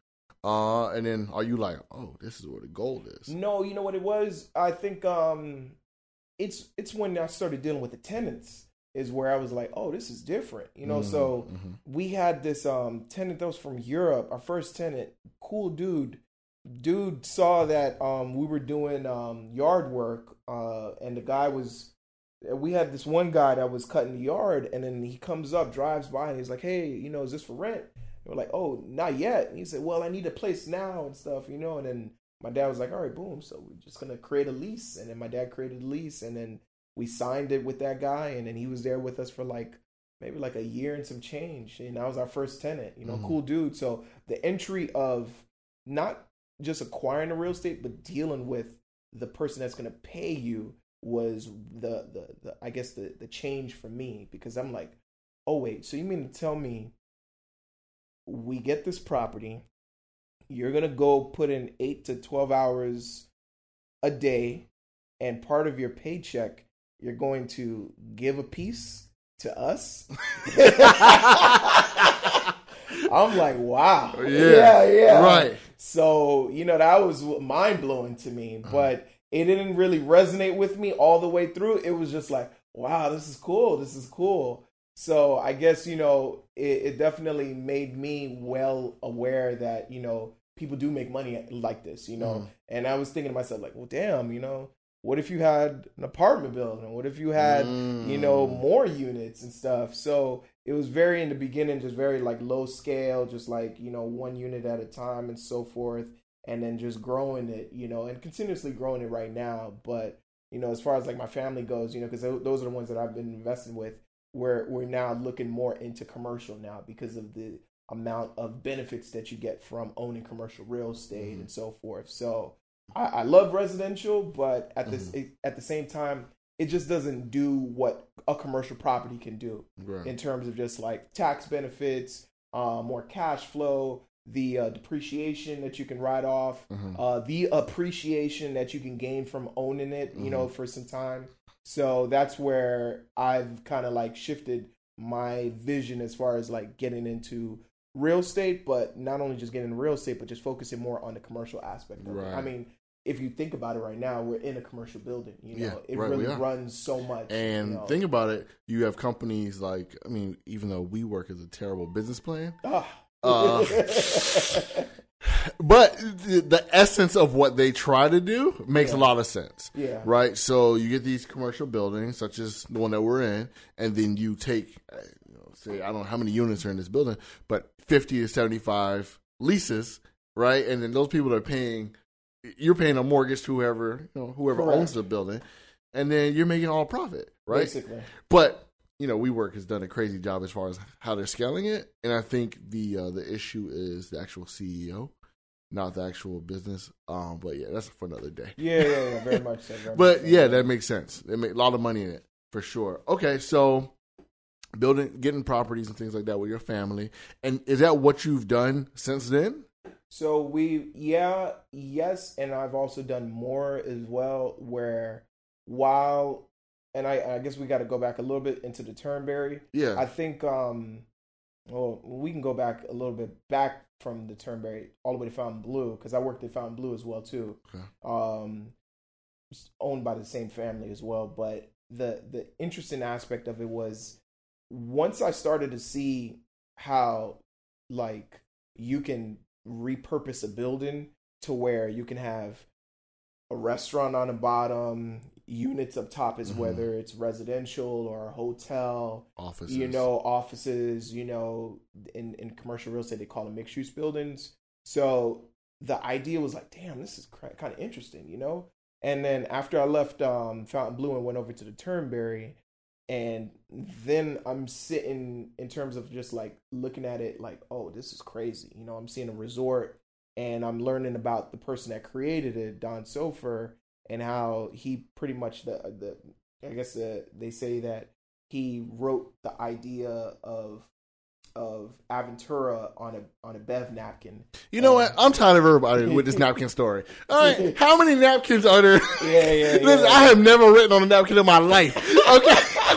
Uh, and then are you like, oh, this is where the gold is? No, you know what it was? I think um it's it's when I started dealing with the tenants is where I was like, oh, this is different. You know, so Mhm. we had this um tenant that was from Europe, our first tenant, cool dude. Dude saw that um we were doing um yard work uh and the guy was we had this one guy that was cutting the yard and then he comes up, drives by and he's like, Hey, you know, is this for rent? And we're like, Oh, not yet. And he said, Well, I need a place now and stuff, you know, and then my dad was like, All right, boom, so we're just gonna create a lease and then my dad created a lease and then we signed it with that guy and then he was there with us for like maybe like a year and some change and that was our first tenant you know Mhm. cool dude so the entry of not just acquiring the real estate but dealing with the person that's going to pay you was the the, the I guess the the change for me because I'm like, oh wait, so you mean to tell me we get this property, you're gonna go put in eight to twelve hours a day, and part of your paycheck you're going to give a piece to us. [LAUGHS] I'm like, wow. Yeah, yeah, yeah. right. So, you know, that was mind blowing to me, mm-hmm. but it didn't really resonate with me all the way through. It was just like, wow, this is cool. This is cool. So I guess, you know, it, it definitely made me well aware that, you know, people do make money like this, you know. Mhm. And I was thinking to myself, like, well, damn, you know, what if you had an apartment building? What if you had, you know, Mm. more units and stuff? So it was very in the beginning, just very like low scale, just like, you know, one unit at a time and so forth. And then just growing it, you know, and continuously growing it right now. But, you know, as far as like my family goes, you know, because those are the ones that I've been investing with, we're, we're now looking more into commercial now because of the amount of benefits that you get from owning commercial real estate Mhm. and so forth. So I, I love residential, but at this Mm-hmm. at the same time, it just doesn't do what a commercial property can do Right. in terms of just like tax benefits, uh, more cash flow, the uh, depreciation that you can write off, Mhm. uh, the appreciation that you can gain from owning it, you Mm-hmm. know, for some time. So that's where I've kind of like shifted my vision as far as like getting into real estate, but not only just getting into real estate, but just focusing more on the commercial aspect of it. I mean, if you think about it right now, we're in a commercial building. You know, Yeah, it right, really runs so much. And you know. think about it, you have companies like, I mean, even though WeWork as a terrible business plan, Ah. Uh, [LAUGHS] but the, the essence of what they try to do makes a lot of sense. yeah. Right? So you get these commercial buildings, such as the one that we're in, and then you take, say, I don't know how many units are in this building, but 50 to 75 leases, right? And then those people are paying, you're paying a mortgage to whoever, you know, whoever Correct. owns the building, and then you're making all profit, right? Basically. But you know, WeWork has done a crazy job as far as how they're scaling it, and I think the uh, the issue is the actual CEO, not the actual business. Um, but yeah, that's for another day. Yeah, yeah, yeah. Very much so. very [LAUGHS] But much so. yeah, that makes sense. They make a lot of money in it for sure. Okay, so building, getting properties and things like that with your family, and is that what you've done since then? So we, yeah, yes, and I've also done more as well. Where while, and I, I guess we got to go back a little bit into the Turnberry. Yeah, I think, um, well, we can go back a little bit back from the Turnberry all the way to Fontainebleau because I worked at Fontainebleau as well too. Okay. Um, owned by the same family as well, but the the interesting aspect of it was once I started to see how like you can repurpose a building to where you can have a restaurant on the bottom, units up top is Mhm. whether it's residential or a hotel, offices. you know, offices, you know, in, in commercial real estate, they call them mixed use buildings. So the idea was like, damn, this is kind of interesting, you know? And then after I left um, Fontainebleau and went over to the Turnberry, and then I'm sitting in terms of just like looking at it like, oh, this is crazy. You know, I'm seeing a resort and I'm learning about the person that created it, Don Soffer, and how he pretty much the the I guess the, they say that he wrote the idea of of Aventura on a on a Bev napkin. You know what? I'm tired of everybody with this [LAUGHS] napkin story. All right, how many napkins are there? Yeah, yeah, [LAUGHS] Listen, yeah. I have never written on a napkin in my life. [LAUGHS] Okay,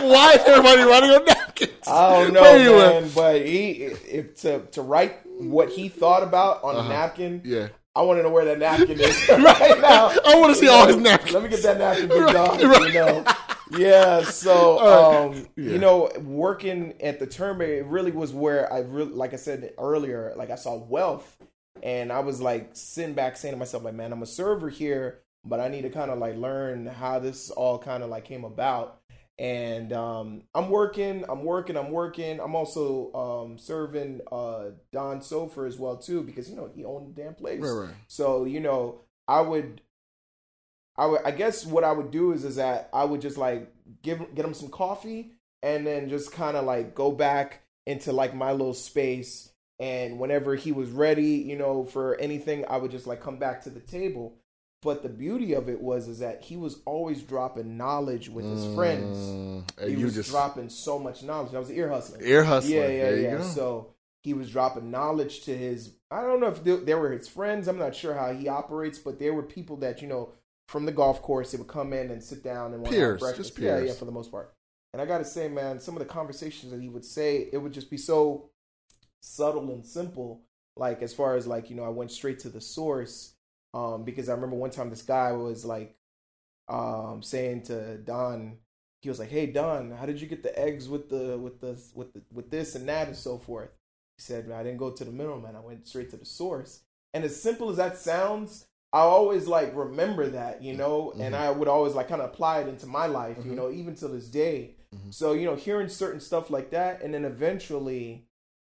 why is everybody writing on napkins? I don't know, But anyway, man, but he if to to write what he thought about on Uh-huh. a napkin. Yeah, I want to know where that napkin is right now. I want to see all his napkins. Let me get that napkin, big Right, dog. right. You know. Yeah, so [LAUGHS] um, Yeah. you know, working at the Turnberry it really was where I really, like I said earlier, like I saw wealth, and I was like sitting back saying to myself, like, man, I'm a server here, but I need to kind of like learn how this all kind of like came about. And um, I'm working, I'm working, I'm working. I'm also um, serving uh, Don Soffer as well too, because you know he owned the damn place. Right, right. So you know, I would, I would, I guess what I would do is is that I would just like give get him some coffee and then just kind of like go back into like my little space. And whenever he was ready, you know, for anything, I would just like come back to the table. But the beauty of it was is that he was always dropping knowledge with his friends. Mm, and He you was just dropping so much knowledge. That was ear hustling. ear hustling. Yeah, yeah, there you yeah. go. So he was dropping knowledge to his. I don't know if they, they were his friends. I'm not sure how he operates, but there were people that you know from the golf course. They would come in and sit down and Peers, breakfast. just Yeah, yeah, for the most part. And I got to say, man, some of the conversations that he would say, it would just be so subtle and simple. Like as far as like you know, I went straight to the source um, because I remember one time this guy was like um, saying to Don, he was like, "Hey Don, how did you get the eggs with the with the with the with this and that and so forth?" He said, "I didn't go to the middleman. I went straight to the source." And as simple as that sounds, I always like remember that, you know, and I would always like kind of apply it into my life, you Mhm. know, even to this day. Mhm. So you know, hearing certain stuff like that, and then eventually,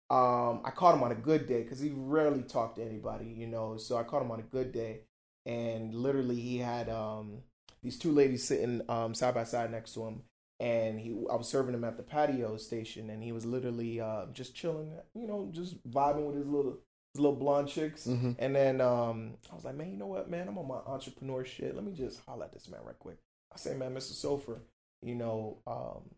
um, I caught him on a good day because he rarely talked to anybody, you know. So I caught him on a good day, and literally he had um these two ladies sitting um side by side next to him, and he I was serving him at the patio station, and he was literally uh just chilling, you know, just vibing with his little little blonde chicks. Mhm. And then um, I was like, man, you know what, man? I'm on my entrepreneur shit. Let me just holler at this man right quick. I say, man, Mr. Soffer, you know, um,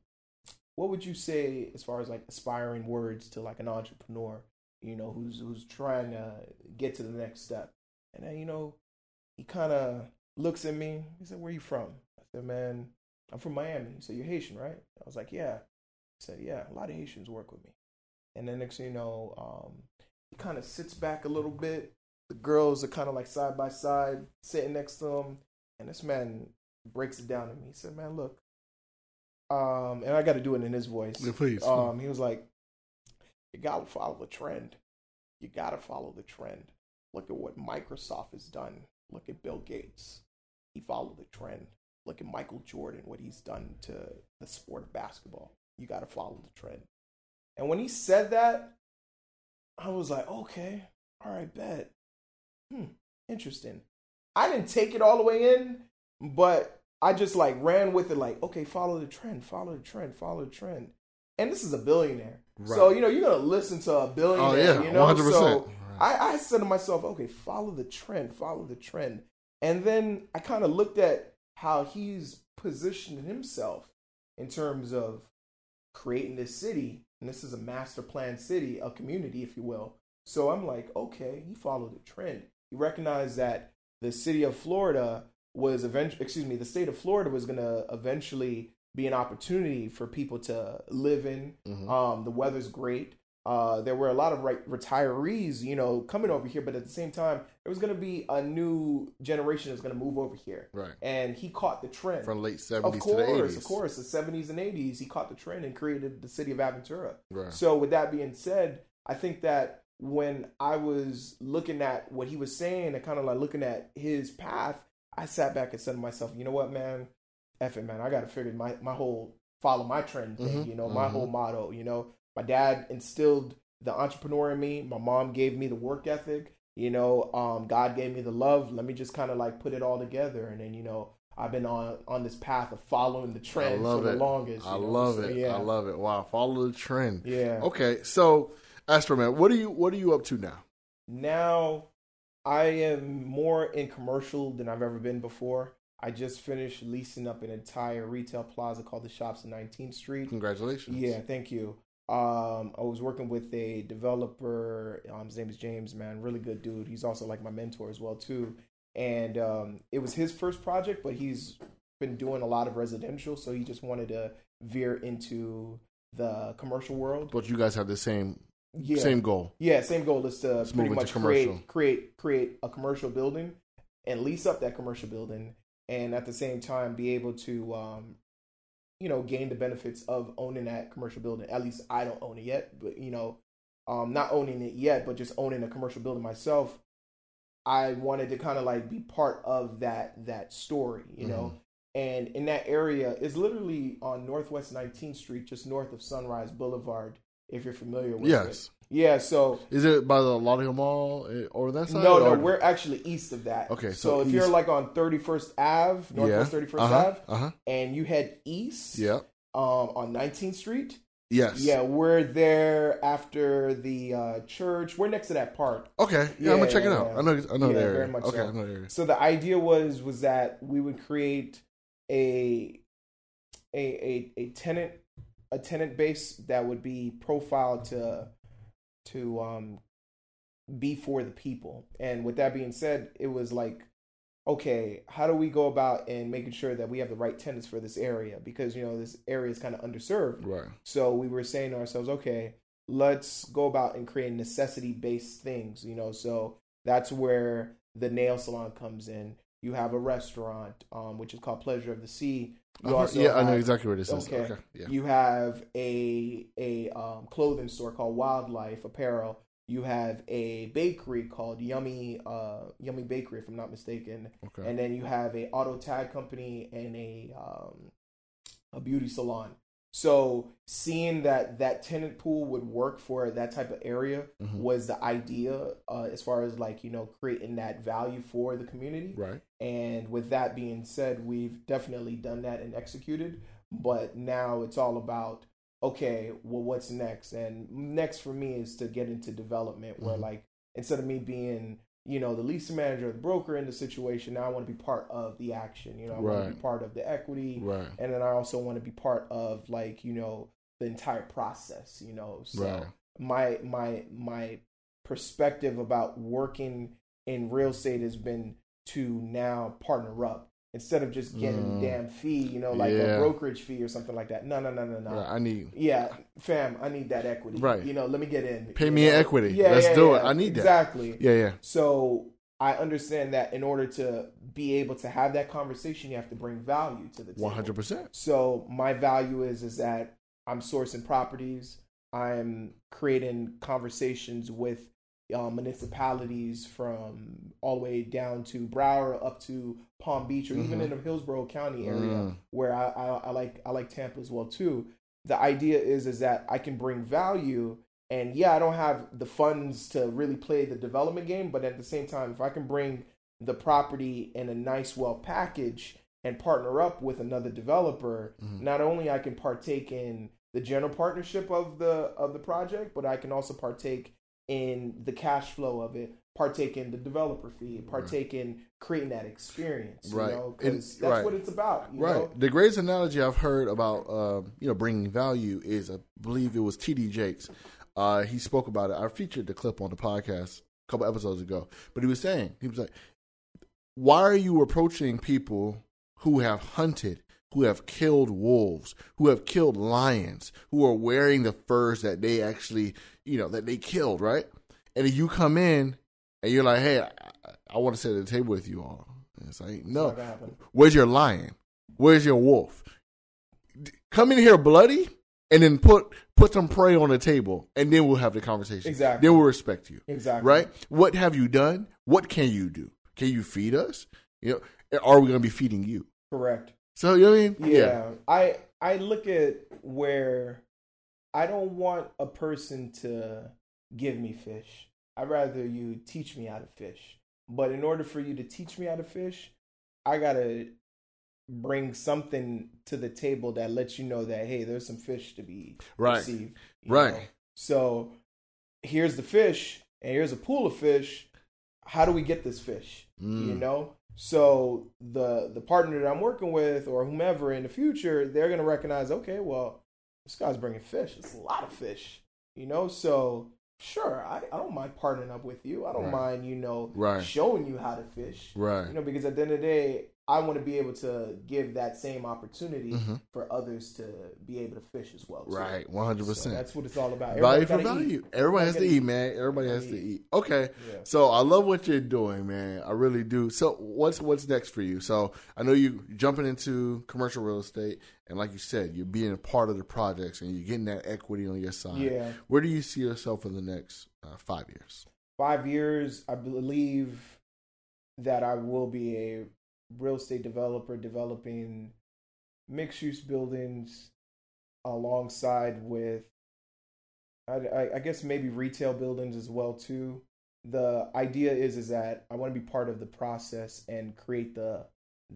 what would you say as far as like aspiring words to like an entrepreneur, you know, who's who's trying to get to the next step? And then, you know, he kind of looks at me. He said, "Where you from?" I said, "Man, I'm from Miami." He said, "You're Haitian, right?" I was like, "Yeah." He said, "Yeah, a lot of Haitians work with me." And then next thing you know, um, he kind of sits back a little bit. The girls are kind of like side by side, sitting next to him, and this man breaks it down to me. He said, "Man, look," um, and I got to do it in his voice. Yeah, please. Um, he was like, "You gotta follow the trend. You gotta follow the trend. Look at what Microsoft has done. Look at Bill Gates. He followed the trend. Look at Michael Jordan, what he's done to the sport of basketball. You gotta follow the trend." And when he said that, I was like, "Okay, all right, bet. Hmm, interesting." I didn't take it all the way in, but I just like ran with it, like, okay, follow the trend, follow the trend, follow the trend. And this is a billionaire. So, you know, you're going to listen to a billionaire, oh yeah, you know? one hundred So percent. I, I said to myself, okay, follow the trend, follow the trend. And then I kind of looked at how he's positioned himself in terms of creating this city. And this is a master plan city, a community, if you will. So I'm like, okay, he followed the trend. He recognized that the city of Florida was eventually, excuse me, the state of Florida was going to eventually be an opportunity for people to live in. Mhm. Um, the weather's great. Uh, there were a lot of right, retirees, you know, coming over here, but at the same time, there was going to be a new generation that's going to move over here. Right. And he caught the trend. From late seventies to the course, eighties. of course, the 70s and 80s, he caught the trend and created the city of Aventura. Right. So, with that being said, I think that when I was looking at what he was saying and kind of like looking at his path, I sat back and said to myself, you know what, man? F it, man. I got to figure my, my whole follow my trend thing, Mhm, you know, my mhm. whole motto. You know, my dad instilled the entrepreneur in me, my mom gave me the work ethic, you know, um, God gave me the love. Let me just kind of like put it all together. And then, you know, I've been on on this path of following the trend for it. the longest. I know? love So, it. Yeah. I love it. Wow. Follow the trend. Yeah. Okay. So, Astro Man, what are you what are you up to now? now I am more in commercial than I've ever been before. I just finished leasing up an entire retail plaza called the Shops on 19th Street. Congratulations. Yeah, thank you. Um, I was working with a developer. Um, his name is James. Man, really good dude. He's also like my mentor as well too. And um, it was his first project, but he's been doing a lot of residential, so he just wanted to veer into the commercial world. But you guys have the same Yeah, same goal. yeah, same goal is to Let's pretty much create create create a commercial building and lease up that commercial building, and at the same time be able to, um, you know, gain the benefits of owning that commercial building. At least I don't own it yet, but you know, um, not owning it yet, but just owning a commercial building myself. I wanted to kind of like be part of that that story, you know. Mm-hmm. And in that area is literally on Northwest 19th Street, just north of Sunrise Boulevard. If you're familiar with it, Yes. yeah, so Is it by the Lauderdale Mall eh, or that side? no, no, or- we're actually east of that. Okay, so, so if you're like on 31st Ave, Northwest 31st uh-huh, Ave, Uh huh. and you head east Yeah. um, on 19th Street, Yes. Yeah, we're there after the uh, church. We're next to that park. Okay. Yeah, I'm gonna check it out. yeah. I know. I know Yeah, the area. very much okay, so. I know the area. So the idea was was that we would create a a a, a tenant a tenant base that would be profiled to to um be for the people. And with that being said, it was like okay, how do we go about and making sure that we have the right tenants for this area because you know this area is kind of underserved. Right. So we were saying to ourselves, okay, let's go about and create necessity based things, you know. So that's where the nail salon comes in. You have a restaurant, um, which is called Pleasure of the Sea. You also yeah, I know have- exactly where this is. Okay. Okay. Yeah. You have a a um, clothing store called Wildlife Apparel. You have a bakery called Yummy uh, Yummy Bakery, if I'm not mistaken. Okay. And then you have a auto tag company and a um, a beauty salon. So seeing that that tenant pool would work for that type of area Mhm. was the idea uh, as far as like you know creating that value for the community. Right. And with that being said, we've definitely done that and executed. But now it's all about okay, well, what's next? And next for me is to get into development, where Mhm. like instead of me being you know the leasing manager, the broker in the situation, now I want to be part of the action. You know, I want to be part of the equity, Right. and then I also want to be part of like you know the entire process. You know, so Right. my my my perspective about working in real estate has been to now partner up instead of just getting Mm. a damn fee, you know, like Yeah. a brokerage fee or something like that. No, no, no, no, no. Right. I need. Yeah, fam, I need that equity. Right. You know, let me get in. Pay me know? equity. Yeah, Let's yeah, do it. I need that. exactly. Yeah. Yeah. So I understand that in order to be able to have that conversation, you have to bring value to the table. One hundred percent. So my value is is that I'm sourcing properties. I'm creating conversations with uh, municipalities from all the way down to Broward up to Palm Beach or even Mhm. in the Hillsborough County area Mm. where I, I, I like I like Tampa as well too. The idea is is that I can bring value and yeah, I don't have the funds to really play the development game, but at the same time, if I can bring the property in a nice, well package and partner up with another developer, Mhm. not only I can partake in the general partnership of the of the project, but I can also partake in the cash flow of it, partake in the developer fee, partake in creating that experience. Right. You know, And- because that's right. what it's about. You Right. Know? The greatest analogy I've heard about um, you know bringing value is I believe it was T.D. Jakes. Uh, he spoke about it. I featured the clip on the podcast a couple episodes ago. But he was saying he was like, "Why are you approaching people who have hunted?" Who have killed wolves, who have killed lions, who are wearing the furs that they actually, you know, that they killed, right? And you come in and you're like, hey, I, I want to sit at the table with you all. And it's like, no, It's not gonna happen. Where's your lion? Where's your wolf? Come in here bloody, and then put put some prey on the table, and then we'll have the conversation. Exactly. Then we'll respect you. Exactly. Right? What have you done? What can you do? Can you feed us? You know, are we going to be feeding you? Correct. So you know what I mean? Yeah. I I look at where I don't want a person to give me fish. I'd rather you teach me how to fish. But in order for you to teach me how to fish, I gotta bring something to the table that lets you know that hey, there's some fish to be Right. received. Right. know? So here's the fish, and here's a pool of fish. How do we get this fish? Mm. You know? So the the partner that I'm working with or whomever in the future, they're gonna recognize, okay, well, this guy's bringing fish. It's a lot of fish. You know, so sure, I, I don't mind partnering up with you. I don't Right. mind, you know, Right. showing you how to fish. Right. You know, because at the end of the day, I want to be able to give that same opportunity Mhm. for others to be able to fish as well. too. Right. one hundred percent. that's what it's all about. Value for value. eat. Everybody has to gotta eat, man. Everybody has to Gotta eat. Okay. Yeah. So I love what you're doing, man. I really do. So what's what's next for you? So I know you jumping into commercial real estate, and like you said, you're being a part of the projects, and you're getting that equity on your side. Yeah. Where do you see yourself in the next uh, five years? five years, I believe that I will be a real estate developer developing mixed use buildings alongside with, I, I, guess maybe retail buildings as well too. The idea is is that I want to be part of the process and create the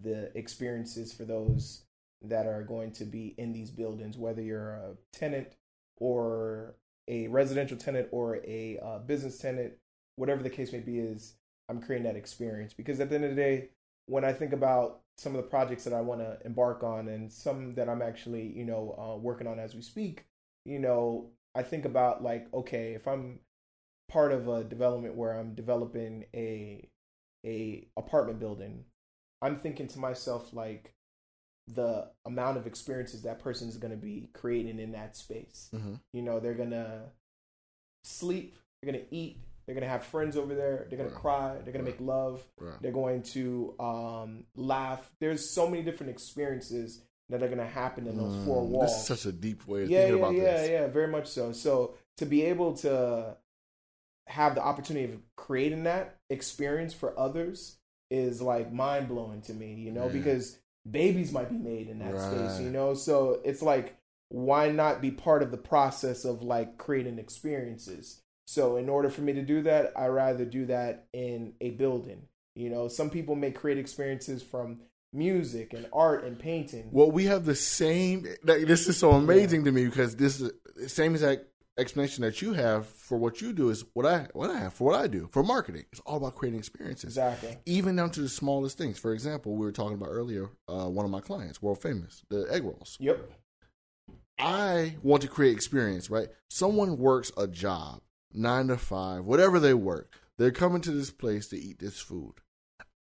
the experiences for those that are going to be in these buildings, whether you're a tenant or a residential tenant or a uh, business tenant, whatever the case may be, is I'm creating that experience. Because at the end of the day, when I think about some of the projects that I want to embark on and some that I'm actually, you know, uh, working on as we speak, you know, I think about like, okay, if I'm part of a development where I'm developing a a apartment building, I'm thinking to myself like the amount of experiences that person is going to be creating in that space. Mhm. You know, they're going to sleep, they're going to eat, they're going to have friends over there, they're going to Right. cry, they're going Right. to make love, Right. they're going to um, laugh. There's so many different experiences that are going to happen in those four Mm, walls. This is such a deep way of yeah, thinking yeah, about yeah, this. yeah, yeah, very much so. So to be able to have the opportunity of creating that experience for others is like mind blowing to me, you know, Yeah. because babies might be made in that space, you know. So it's like, why not be part of the process of like creating experiences? So in order for me to do that, I rather do that in a building. You know, some people may create experiences from music and art and painting. Well, we have the same. Like, this is so amazing to me because this is the same exact explanation that you have for what you do is what I what I have for what I do for marketing. It's all about creating experiences, Exactly. even down to the smallest things. For example, we were talking about earlier. Uh, one of my clients, world famous, the egg rolls. Yep. I want to create experience, right? Someone works a job, nine to five, whatever they work. They're coming to this place to eat this food.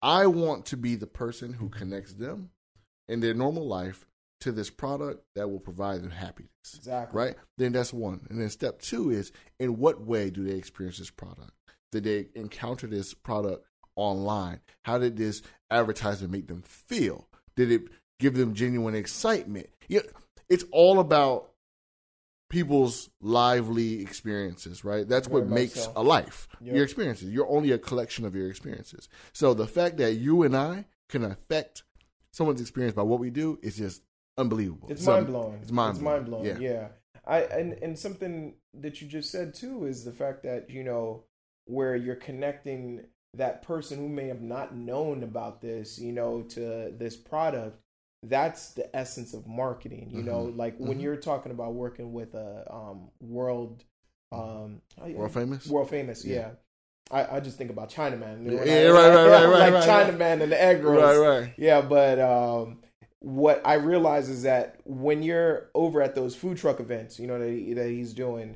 I want to be the person who mm-hmm. connects them in their normal life to this product that will provide them happiness, Exactly. right? Then that's one. And then step two is in what way do they experience this product? Did they encounter this product online? How did this advertisement make them feel? Did it give them genuine excitement? Yeah, it's all about people's lively experiences, right? That's Very what makes so. a life. Yep. Your experiences. You're only a collection of your experiences. So the fact that you and I can affect someone's experience by what we do is just unbelievable. It's So- mind blowing. It's mind It's mind blowing. Yeah. Yeah. I and and something that you just said too is the fact that you know where you're connecting that person who may have not known about this, you know, to this product. That's the essence of marketing. You know, Mhm. like when Mhm. you're talking about working with a um, world, um, World famous? world famous. Yeah. Yeah. I, I just think about Chinaman. Yeah, yeah, right, right, right, right, [LAUGHS] like right, right. Chinaman and the egg rolls. Right, right. Yeah, but um, what I realize is that when you're over at those food truck events, you know that, he, that he's doing,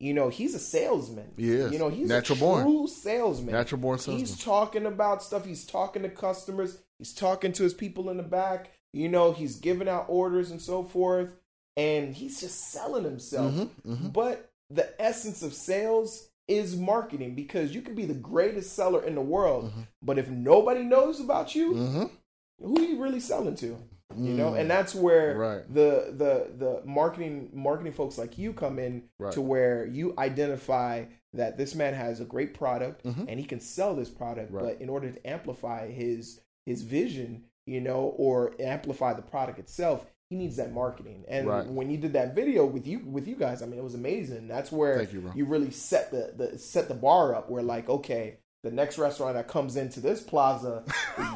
you know, he's a salesman. Is. You know, he's Natural a born. true salesman. Natural born salesman. He's talking about stuff. He's talking to customers. He's talking to his people in the back. You know, he's giving out orders and so forth, and he's just selling himself. Mhm, mhm. But the essence of sales is marketing because you can be the greatest seller in the world, Mhm. but if nobody knows about you, Mhm. who are you really selling to? You know, Mm. and that's where Right. the the the marketing marketing folks like you come in Right. to where you identify that this man has a great product Mhm. and he can sell this product, Right. but in order to amplify his his vision, you know, or amplify the product itself, he needs that marketing. And Right. when you did that video with you with you guys, I mean, it was amazing. That's where Thank you, bro. really set the, the set the bar up. Where like, okay, the next restaurant that comes into this plaza,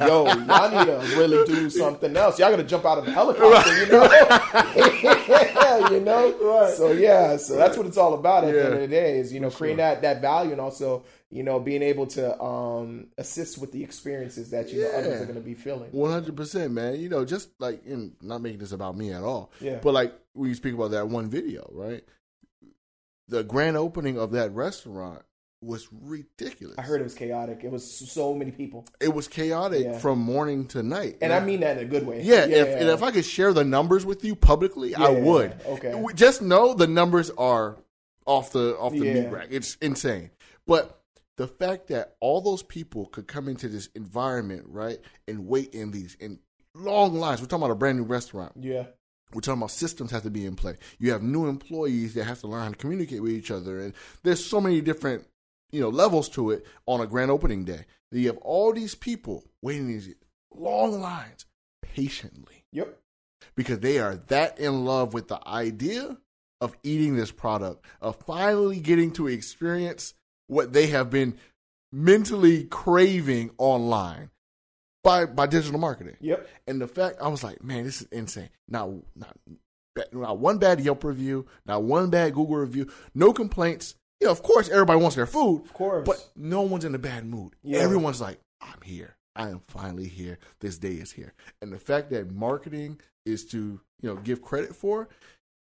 yo, y'all need to really do something else. Y'all got to jump out of the helicopter, you know, [LAUGHS] you know. Right. So yeah, so that's what it's all about at the end of the day is you know creating sure. that that value and also you know being able to um assist with the experiences that you know others are to be feeling. One hundred percent, man. You know, just like in not making this about me at all. Yeah. But like when you speak about that one video, right? The grand opening of that restaurant was ridiculous. I heard it was chaotic. It was so many people, it was chaotic Yeah. from morning to night. and I mean that in a good way. Yeah, if, and if I could share the numbers with you publicly, I Yeah, would. okay. Just know the numbers are off the off the Yeah. meat rack. It's insane. But the fact that all those people could come into this environment, right, and wait in these in long lines. We're talking about a brand new restaurant. yeah, We're talking about systems have to be in play. You have new employees that have to learn how to communicate with each other, and there's so many different you know levels to it on a grand opening day. You have all these people waiting in these long lines patiently yep, because they are that in love with the idea of eating this product, of finally getting to experience what they have been mentally craving online by by digital marketing. yep. And the fact I was like, man, this is insane. Not not not one bad Yelp review, not one bad Google review, no complaints. Yeah, of course, everybody wants their food, Of course. but no one's in a bad mood. Yeah. Everyone's like, I'm here. I am finally here. This day is here. And the fact that marketing is to, you know, give credit for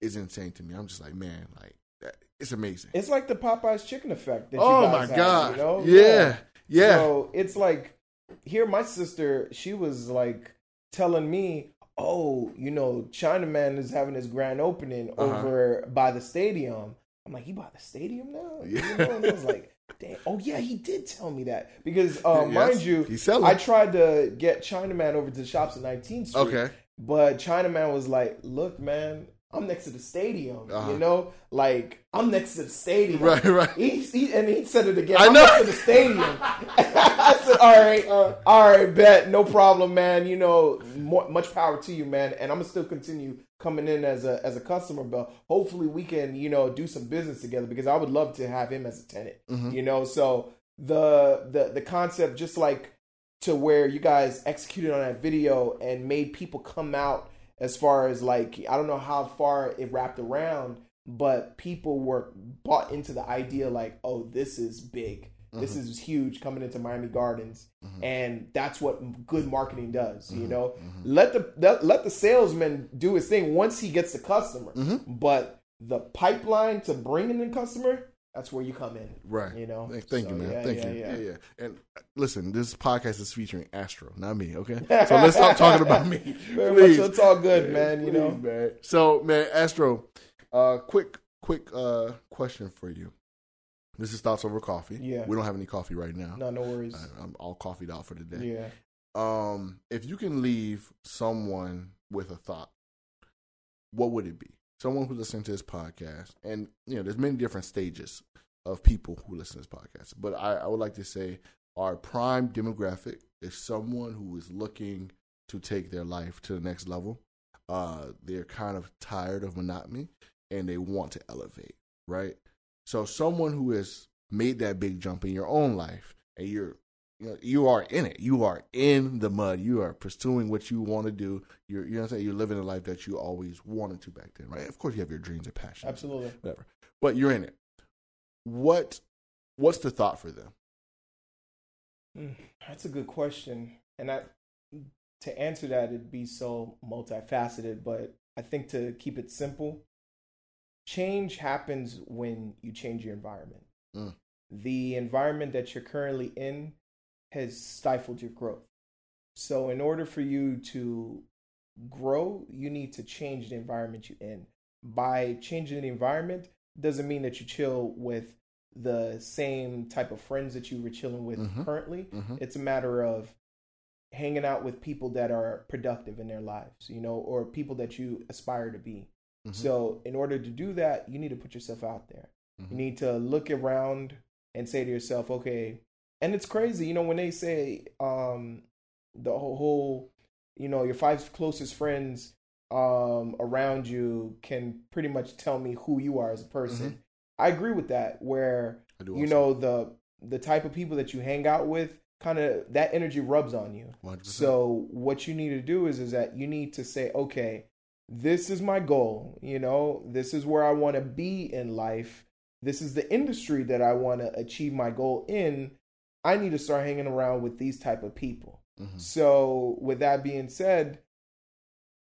is insane to me. I'm just like, man, like that, it's amazing. it's like the Popeyes chicken effect. That oh you my have, god. You know? Yeah. Yeah. So it's like here, my sister, she was like telling me, "Oh, you know, Chinaman is having his grand opening Uh-huh. over by the stadium." I'm like, "He bought the stadium now?" [LAUGHS] You Yeah. know? And I was like, "Damn! Oh yeah, he did tell me that because, uh, Yes, mind you, he's selling. I tried to get Chinaman over to the shops at 19th Street. okay. But Chinaman was like, "Look, man." I'm next to the stadium, Uh-huh. you know. Like I'm next to the stadium, [LAUGHS] Right, right. he, he, and he said it again. I I'm know. next to the stadium. [LAUGHS] I said, "All right, uh, all right, bet, no problem, man. You know, more, much power to you, man. And I'm gonna still continue coming in as a as a customer, but hopefully we can, you know, do some business together because I would love to have him as a tenant. Mhm. You know, so the the the concept, just like to where you guys executed on that video and made people come out as far as like I don't know how far it wrapped around, but people were bought into the idea like, oh, this is big. This mm-hmm. is huge coming into Miami Gardens, mm-hmm. and that's what good marketing does. You mm-hmm. know, let the let, let the salesman do his thing once he gets the customer, but the pipeline to bringing the customer, that's where you come in. Right. You know. Thank, So, you, man. yeah, thank yeah, you. yeah. Yeah. yeah, And listen, this podcast is featuring Astro, not me. Okay. [LAUGHS] So let's stop talking about me, [LAUGHS] Very please. much, it's all good, Yeah, man. You know. man. So, man, Astro, uh, quick, quick uh, question for you. This is thoughts over coffee. Yeah. We don't have any coffee right now. No, no worries. I, I'm all coffeeed out for today. Yeah. Um, if you can leave someone with a thought, what would it be? Someone who's listening to this podcast, and you know, there's many different stages of people who listen to this podcast. But I, I would like to say our prime demographic is someone who is looking to take their life to the next level. Uh, they're kind of tired of monotony and they want to elevate, right? So someone who has made that big jump in your own life and you're you know, you are in it. You are in the mud. You are pursuing what you want to do. You're, you know what I'm saying? You're living a life that you always wanted to back then, right? Of course, you have your dreams and passions, Absolutely. whatever. But you're in it. What, what's the thought for them? Mm, That's a good question, and I to answer that it'd be so multifaceted. But I think to keep it simple, change happens when you change your environment. Mm. The environment that you're currently in has stifled your growth. So, in order for you to grow, you need to change the environment you're in. By changing the environment, doesn't mean that you chill with the same type of friends that you were chilling with Mhm. currently. Mhm. It's a matter of hanging out with people that are productive in their lives, you know, or people that you aspire to be. Mhm. So, in order to do that, you need to put yourself out there. You need to look around and say to yourself, okay. And it's crazy, you know, when they say um, the whole, you know, your five closest friends um, around you can pretty much tell me who you are as a person. I agree with that. Where you also. know the the type of people that you hang out with, kind of that energy rubs on you. 100%. So what you need to do is is that you need to say, okay, this is my goal. You know, this is where I want to be in life. This is the industry that I want to achieve my goal in. I need to start hanging around with these type of people. Mhm. So with that being said,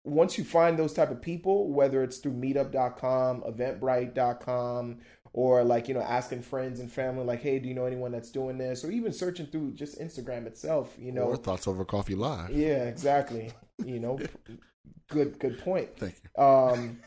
once you find those type of people, whether it's through meetup.com, eventbrite.com, or like, you know, asking friends and family, like, hey, do you know anyone that's doing this? Or even searching through just Instagram itself, you know. or thoughts over coffee live. Yeah, exactly. You know, [LAUGHS] good good point. Thank you. Um,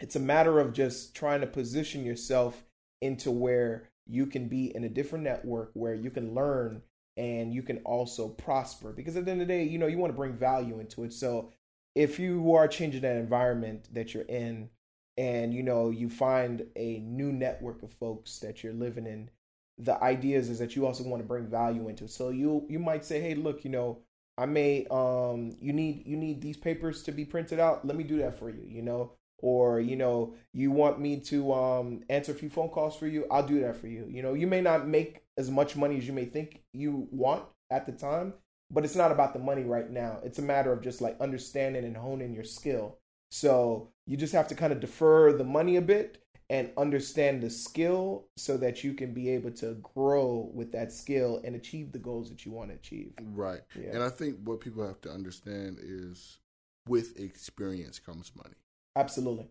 it's a matter of just trying to position yourself into where you can be in a different network where you can learn and you can also prosper. Because at the end of the day, you know, you want to bring value into it. So if you are changing that environment that you're in and you know you find a new network of folks that you're living in the idea is, is that you also want to bring value into it so you you might say hey look you know i may um you need you need these papers to be printed out let me do that for you you know or you know you want me to um answer a few phone calls for you i'll do that for you you know you may not make as much money as you may think you want at the time but it's not about the money right now it's a matter of just like understanding and honing your skill So you just have to kind of defer the money a bit and understand the skill so that you can be able to grow with that skill and achieve the goals that you want to achieve. Right. Yeah. And I think what people have to understand is with experience comes money. Absolutely.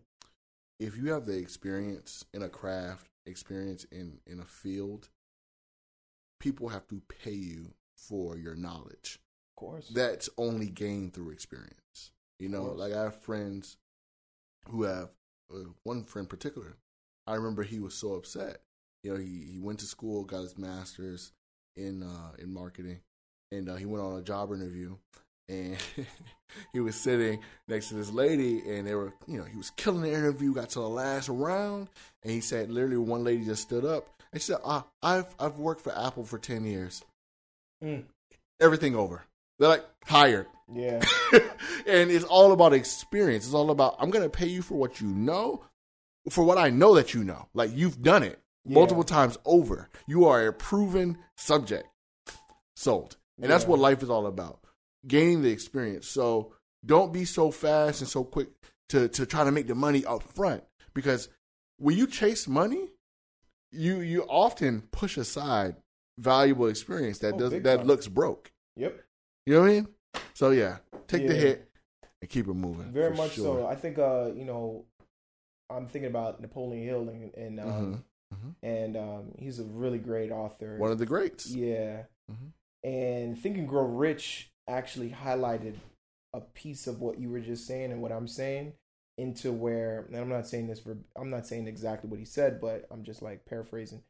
If you have the experience in a craft, experience in, in a field, people have to pay you for your knowledge. Of course. That's only gained through experience. You know, like I have friends who have uh, one friend in particular. I remember he was so upset. You know, he, he went to school, got his master's in uh, in marketing, and uh, he went on a job interview. And [LAUGHS] he was sitting next to this lady, and they were, you know, he was killing the interview. Got to the last round, and he said, literally, one lady just stood up and she said, ah, "I've I've worked for Apple for ten years. Mm. Everything over. They're like hired." Yeah. [LAUGHS] and it's all about experience. It's all about I'm going to pay you for what you know, for what I know that you know. Like you've done it Yeah. multiple times over. You are a proven subject. Sold. And that's what life is all about. Gaining the experience. So don't be so fast and so quick to to try to make the money up front because when you chase money, you you often push aside valuable experience that Oh, does that time. looks broke. Yep. You know what I mean? So yeah, take the hit and keep it moving. Very much sure. so. I think uh, you know, I'm thinking about Napoleon Hill and, and um Mhm. Mhm. and um he's a really great author. One of the greats. Yeah. Mhm. And Think and Grow Rich actually highlighted a piece of what you were just saying and what I'm saying into where and I'm not saying this for I'm not saying exactly what he said, but I'm just like paraphrasing.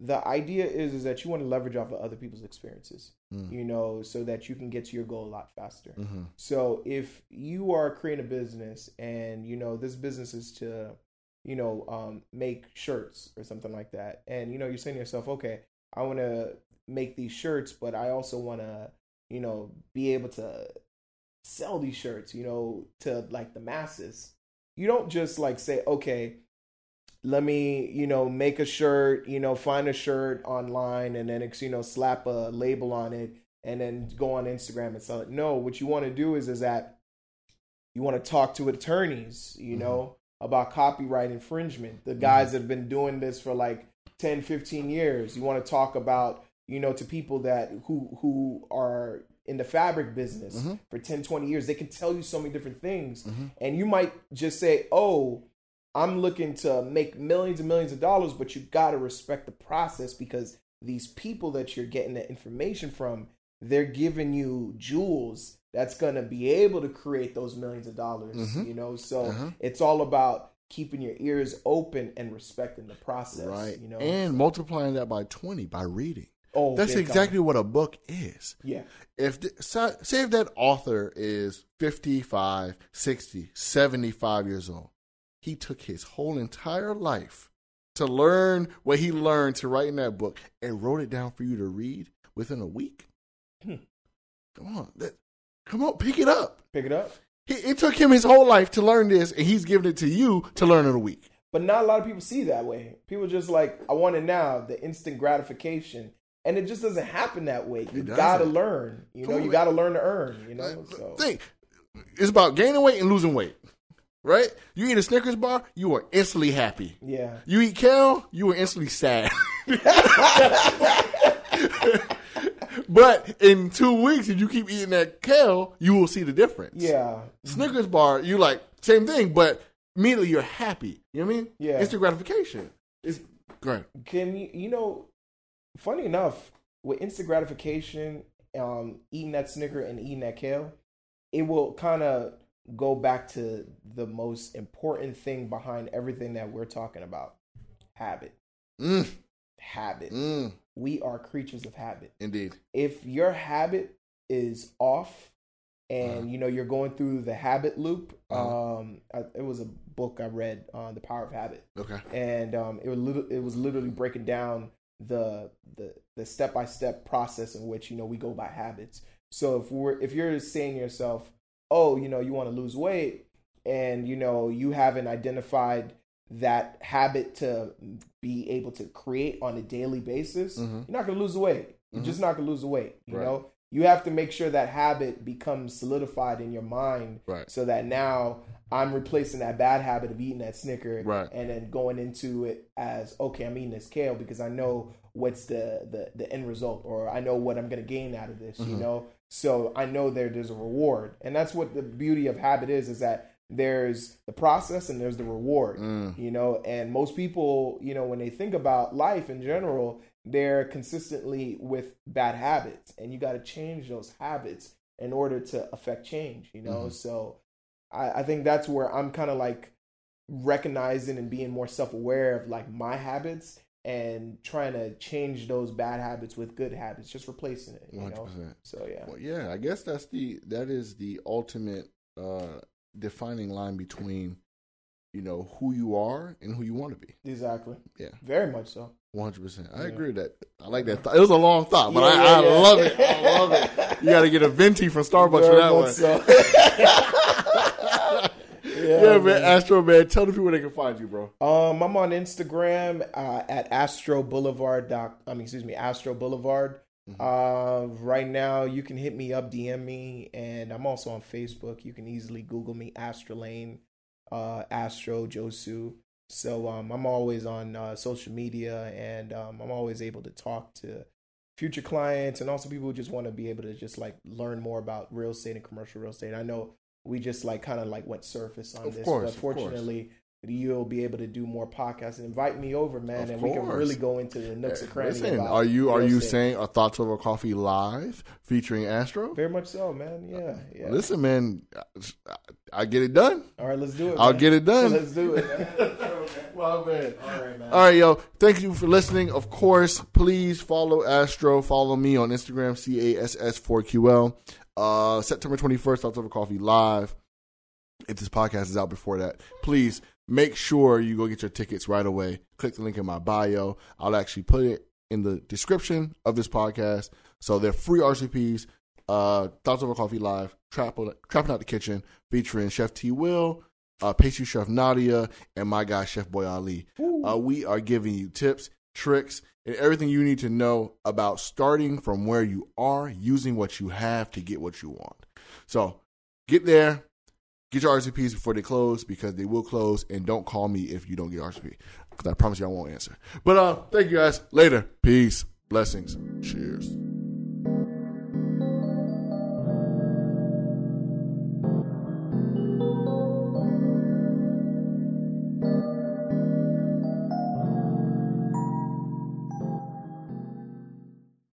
The idea is is that you want to leverage off of other people's experiences, Mm. you know, so that you can get to your goal a lot faster. Mhm. So if you are creating a business and you know this business is to, you know, um, make shirts or something like that, and you know you're saying to yourself, okay, I want to make these shirts, but I also want to, you know, be able to sell these shirts, you know, to like the masses. You don't just like say, okay, let me, you know, make a shirt, you know, find a shirt online and then you know, slap a label on it and then go on Instagram and sell it. No, what you want to do is is that you want to talk to attorneys, you Mhm. know, about copyright infringement. The guys that have been doing this for like 10, 15 years. You want to talk about, you know, to people that who who are in the fabric business Mhm. for 10, 20 years. They can tell you so many different things. Mhm. And you might just say, "Oh, I'm looking to make millions and millions of dollars," but you got to respect the process because these people that you're getting the information from, they're giving you jewels that's going to be able to create those millions of dollars, Mhm. you know? So Uh-huh. it's all about keeping your ears open and respecting the process, Right. you know? And multiplying that by 20 by reading. Oh, That's exactly what a book is. Yeah. If the, say say if that author is 55, 60, 75 years old, he took his whole entire life to learn what he learned to write in that book and wrote it down for you to read within a week. Hmm. Come on. That, come on, pick it up. Pick it up. He, it took him his whole life to learn this, and he's giving it to you to learn in a week. But not a lot of people see that way. People just like, I want it now, the instant gratification. And it just doesn't happen that way. You gotta learn. You know, you gotta learn to earn, you know? Like, So Think, it's about gaining weight and losing weight, right? You eat a Snickers bar, you are instantly happy. yeah. You eat kale, you are instantly sad. [LAUGHS] but in two weeks, if you keep eating that kale, you will see the difference. Yeah. Snickers bar, you like same thing, but immediately you're happy. You know what I mean? Yeah. Instant gratification. It's great. Can you you know, funny enough, with instant gratification, um, eating that Snicker and eating that kale, it will kind of go back to the most important thing behind everything that we're talking about. Habit. Mm, Habit. mm, We are creatures of habit. indeed. if your habit is off and Uh-huh. you know you're going through the habit loop Uh-huh. um I, it was a book i read on the power of habit Okay. and um it was it was literally breaking down the the the step by step process in which you know we go by habits so if we're if you're saying to yourself oh you know you want to lose weight and you know you haven't identified that habit to be able to create on a daily basis Mhm. you're not going to lose the weight you're Mhm. just not going to lose the weight you Right. know you have to make sure that habit becomes solidified in your mind Right. so that now I'm replacing that bad habit of eating that Snicker, Right. and then going into it as okay, I'm eating this kale because I know what's the the, the end result, or I know what I'm going to gain out of this. You mm-hmm. know, so I know there there's a reward, and that's what the beauty of habit is: is that there's the process and there's the reward. Mm. You know, and most people, you know, when they think about life in general, they're consistently with bad habits, and you got to change those habits in order to affect change. You know, mm-hmm. so. I, I think that's where I'm kind of like recognizing and being more self aware of like my habits and trying to change those bad habits with good habits, just replacing it. You 100%. So yeah. Well, yeah, I guess that's the that is the ultimate uh, defining line between you know who you are and who you want to be. Exactly. Yeah. Very much so. One hundred percent. I Yeah. agree with that. I like that. Thought. It was a long thought, but Yeah, I, yeah, I love it. [LAUGHS] I love it. You got to get a venti from Starbucks for that one. so. [LAUGHS] Yeah, man. Astro man, tell the people where they can find you, bro. Um, I'm on Instagram uh, at Astro Boulevard. Doc, I mean, excuse me, Astro Boulevard. Uh, right now, you can hit me up, DM me, and I'm also on Facebook. You can easily Google me, Astrolane, uh, Astro Josu. So um, I'm always on uh, social media, and um, I'm always able to talk to future clients and also people who just want to be able to just like learn more about real estate and commercial real estate. I know we just like kind of like went surface on Of this, course, but of fortunately you'll be able to do more podcasts and invite me over, man, Of and we can really go into the nooks and eh, crannies. Listen, about are you are you estate. saying a thoughts over coffee live featuring Astro? Very much so, man. Yeah, uh, yeah. Listen, man, I, I get it done. All right, let's do it. I'll man. get it done. [LAUGHS] Let's do it. [LAUGHS] Well, man. All right, man. All right, yo. Thank you for listening. Of course, please follow Astro. Follow me on Instagram, CASS4QL. Uh, September 21st, Thoughts Over Coffee live. If this podcast is out before that, please make sure you go get your tickets right away. Click the link in my bio. I'll actually put it in the description of this podcast. So they're free RCPs. Uh, Thoughts Over Coffee live, Trapping, Trapping Out the Kitchen, featuring Chef T. Will, uh, pastry chef Nadia, and my guy Chef Boy Ali. Uh, we are giving you tips, tricks, and everything you need to know about starting from where you are, using what you have to get what you want. So get there, get your RCPs before they close because they will close, and don't call me if you don't get RCP because I promise you I won't answer. But uh, thank you guys. Later. Peace. Blessings. Cheers.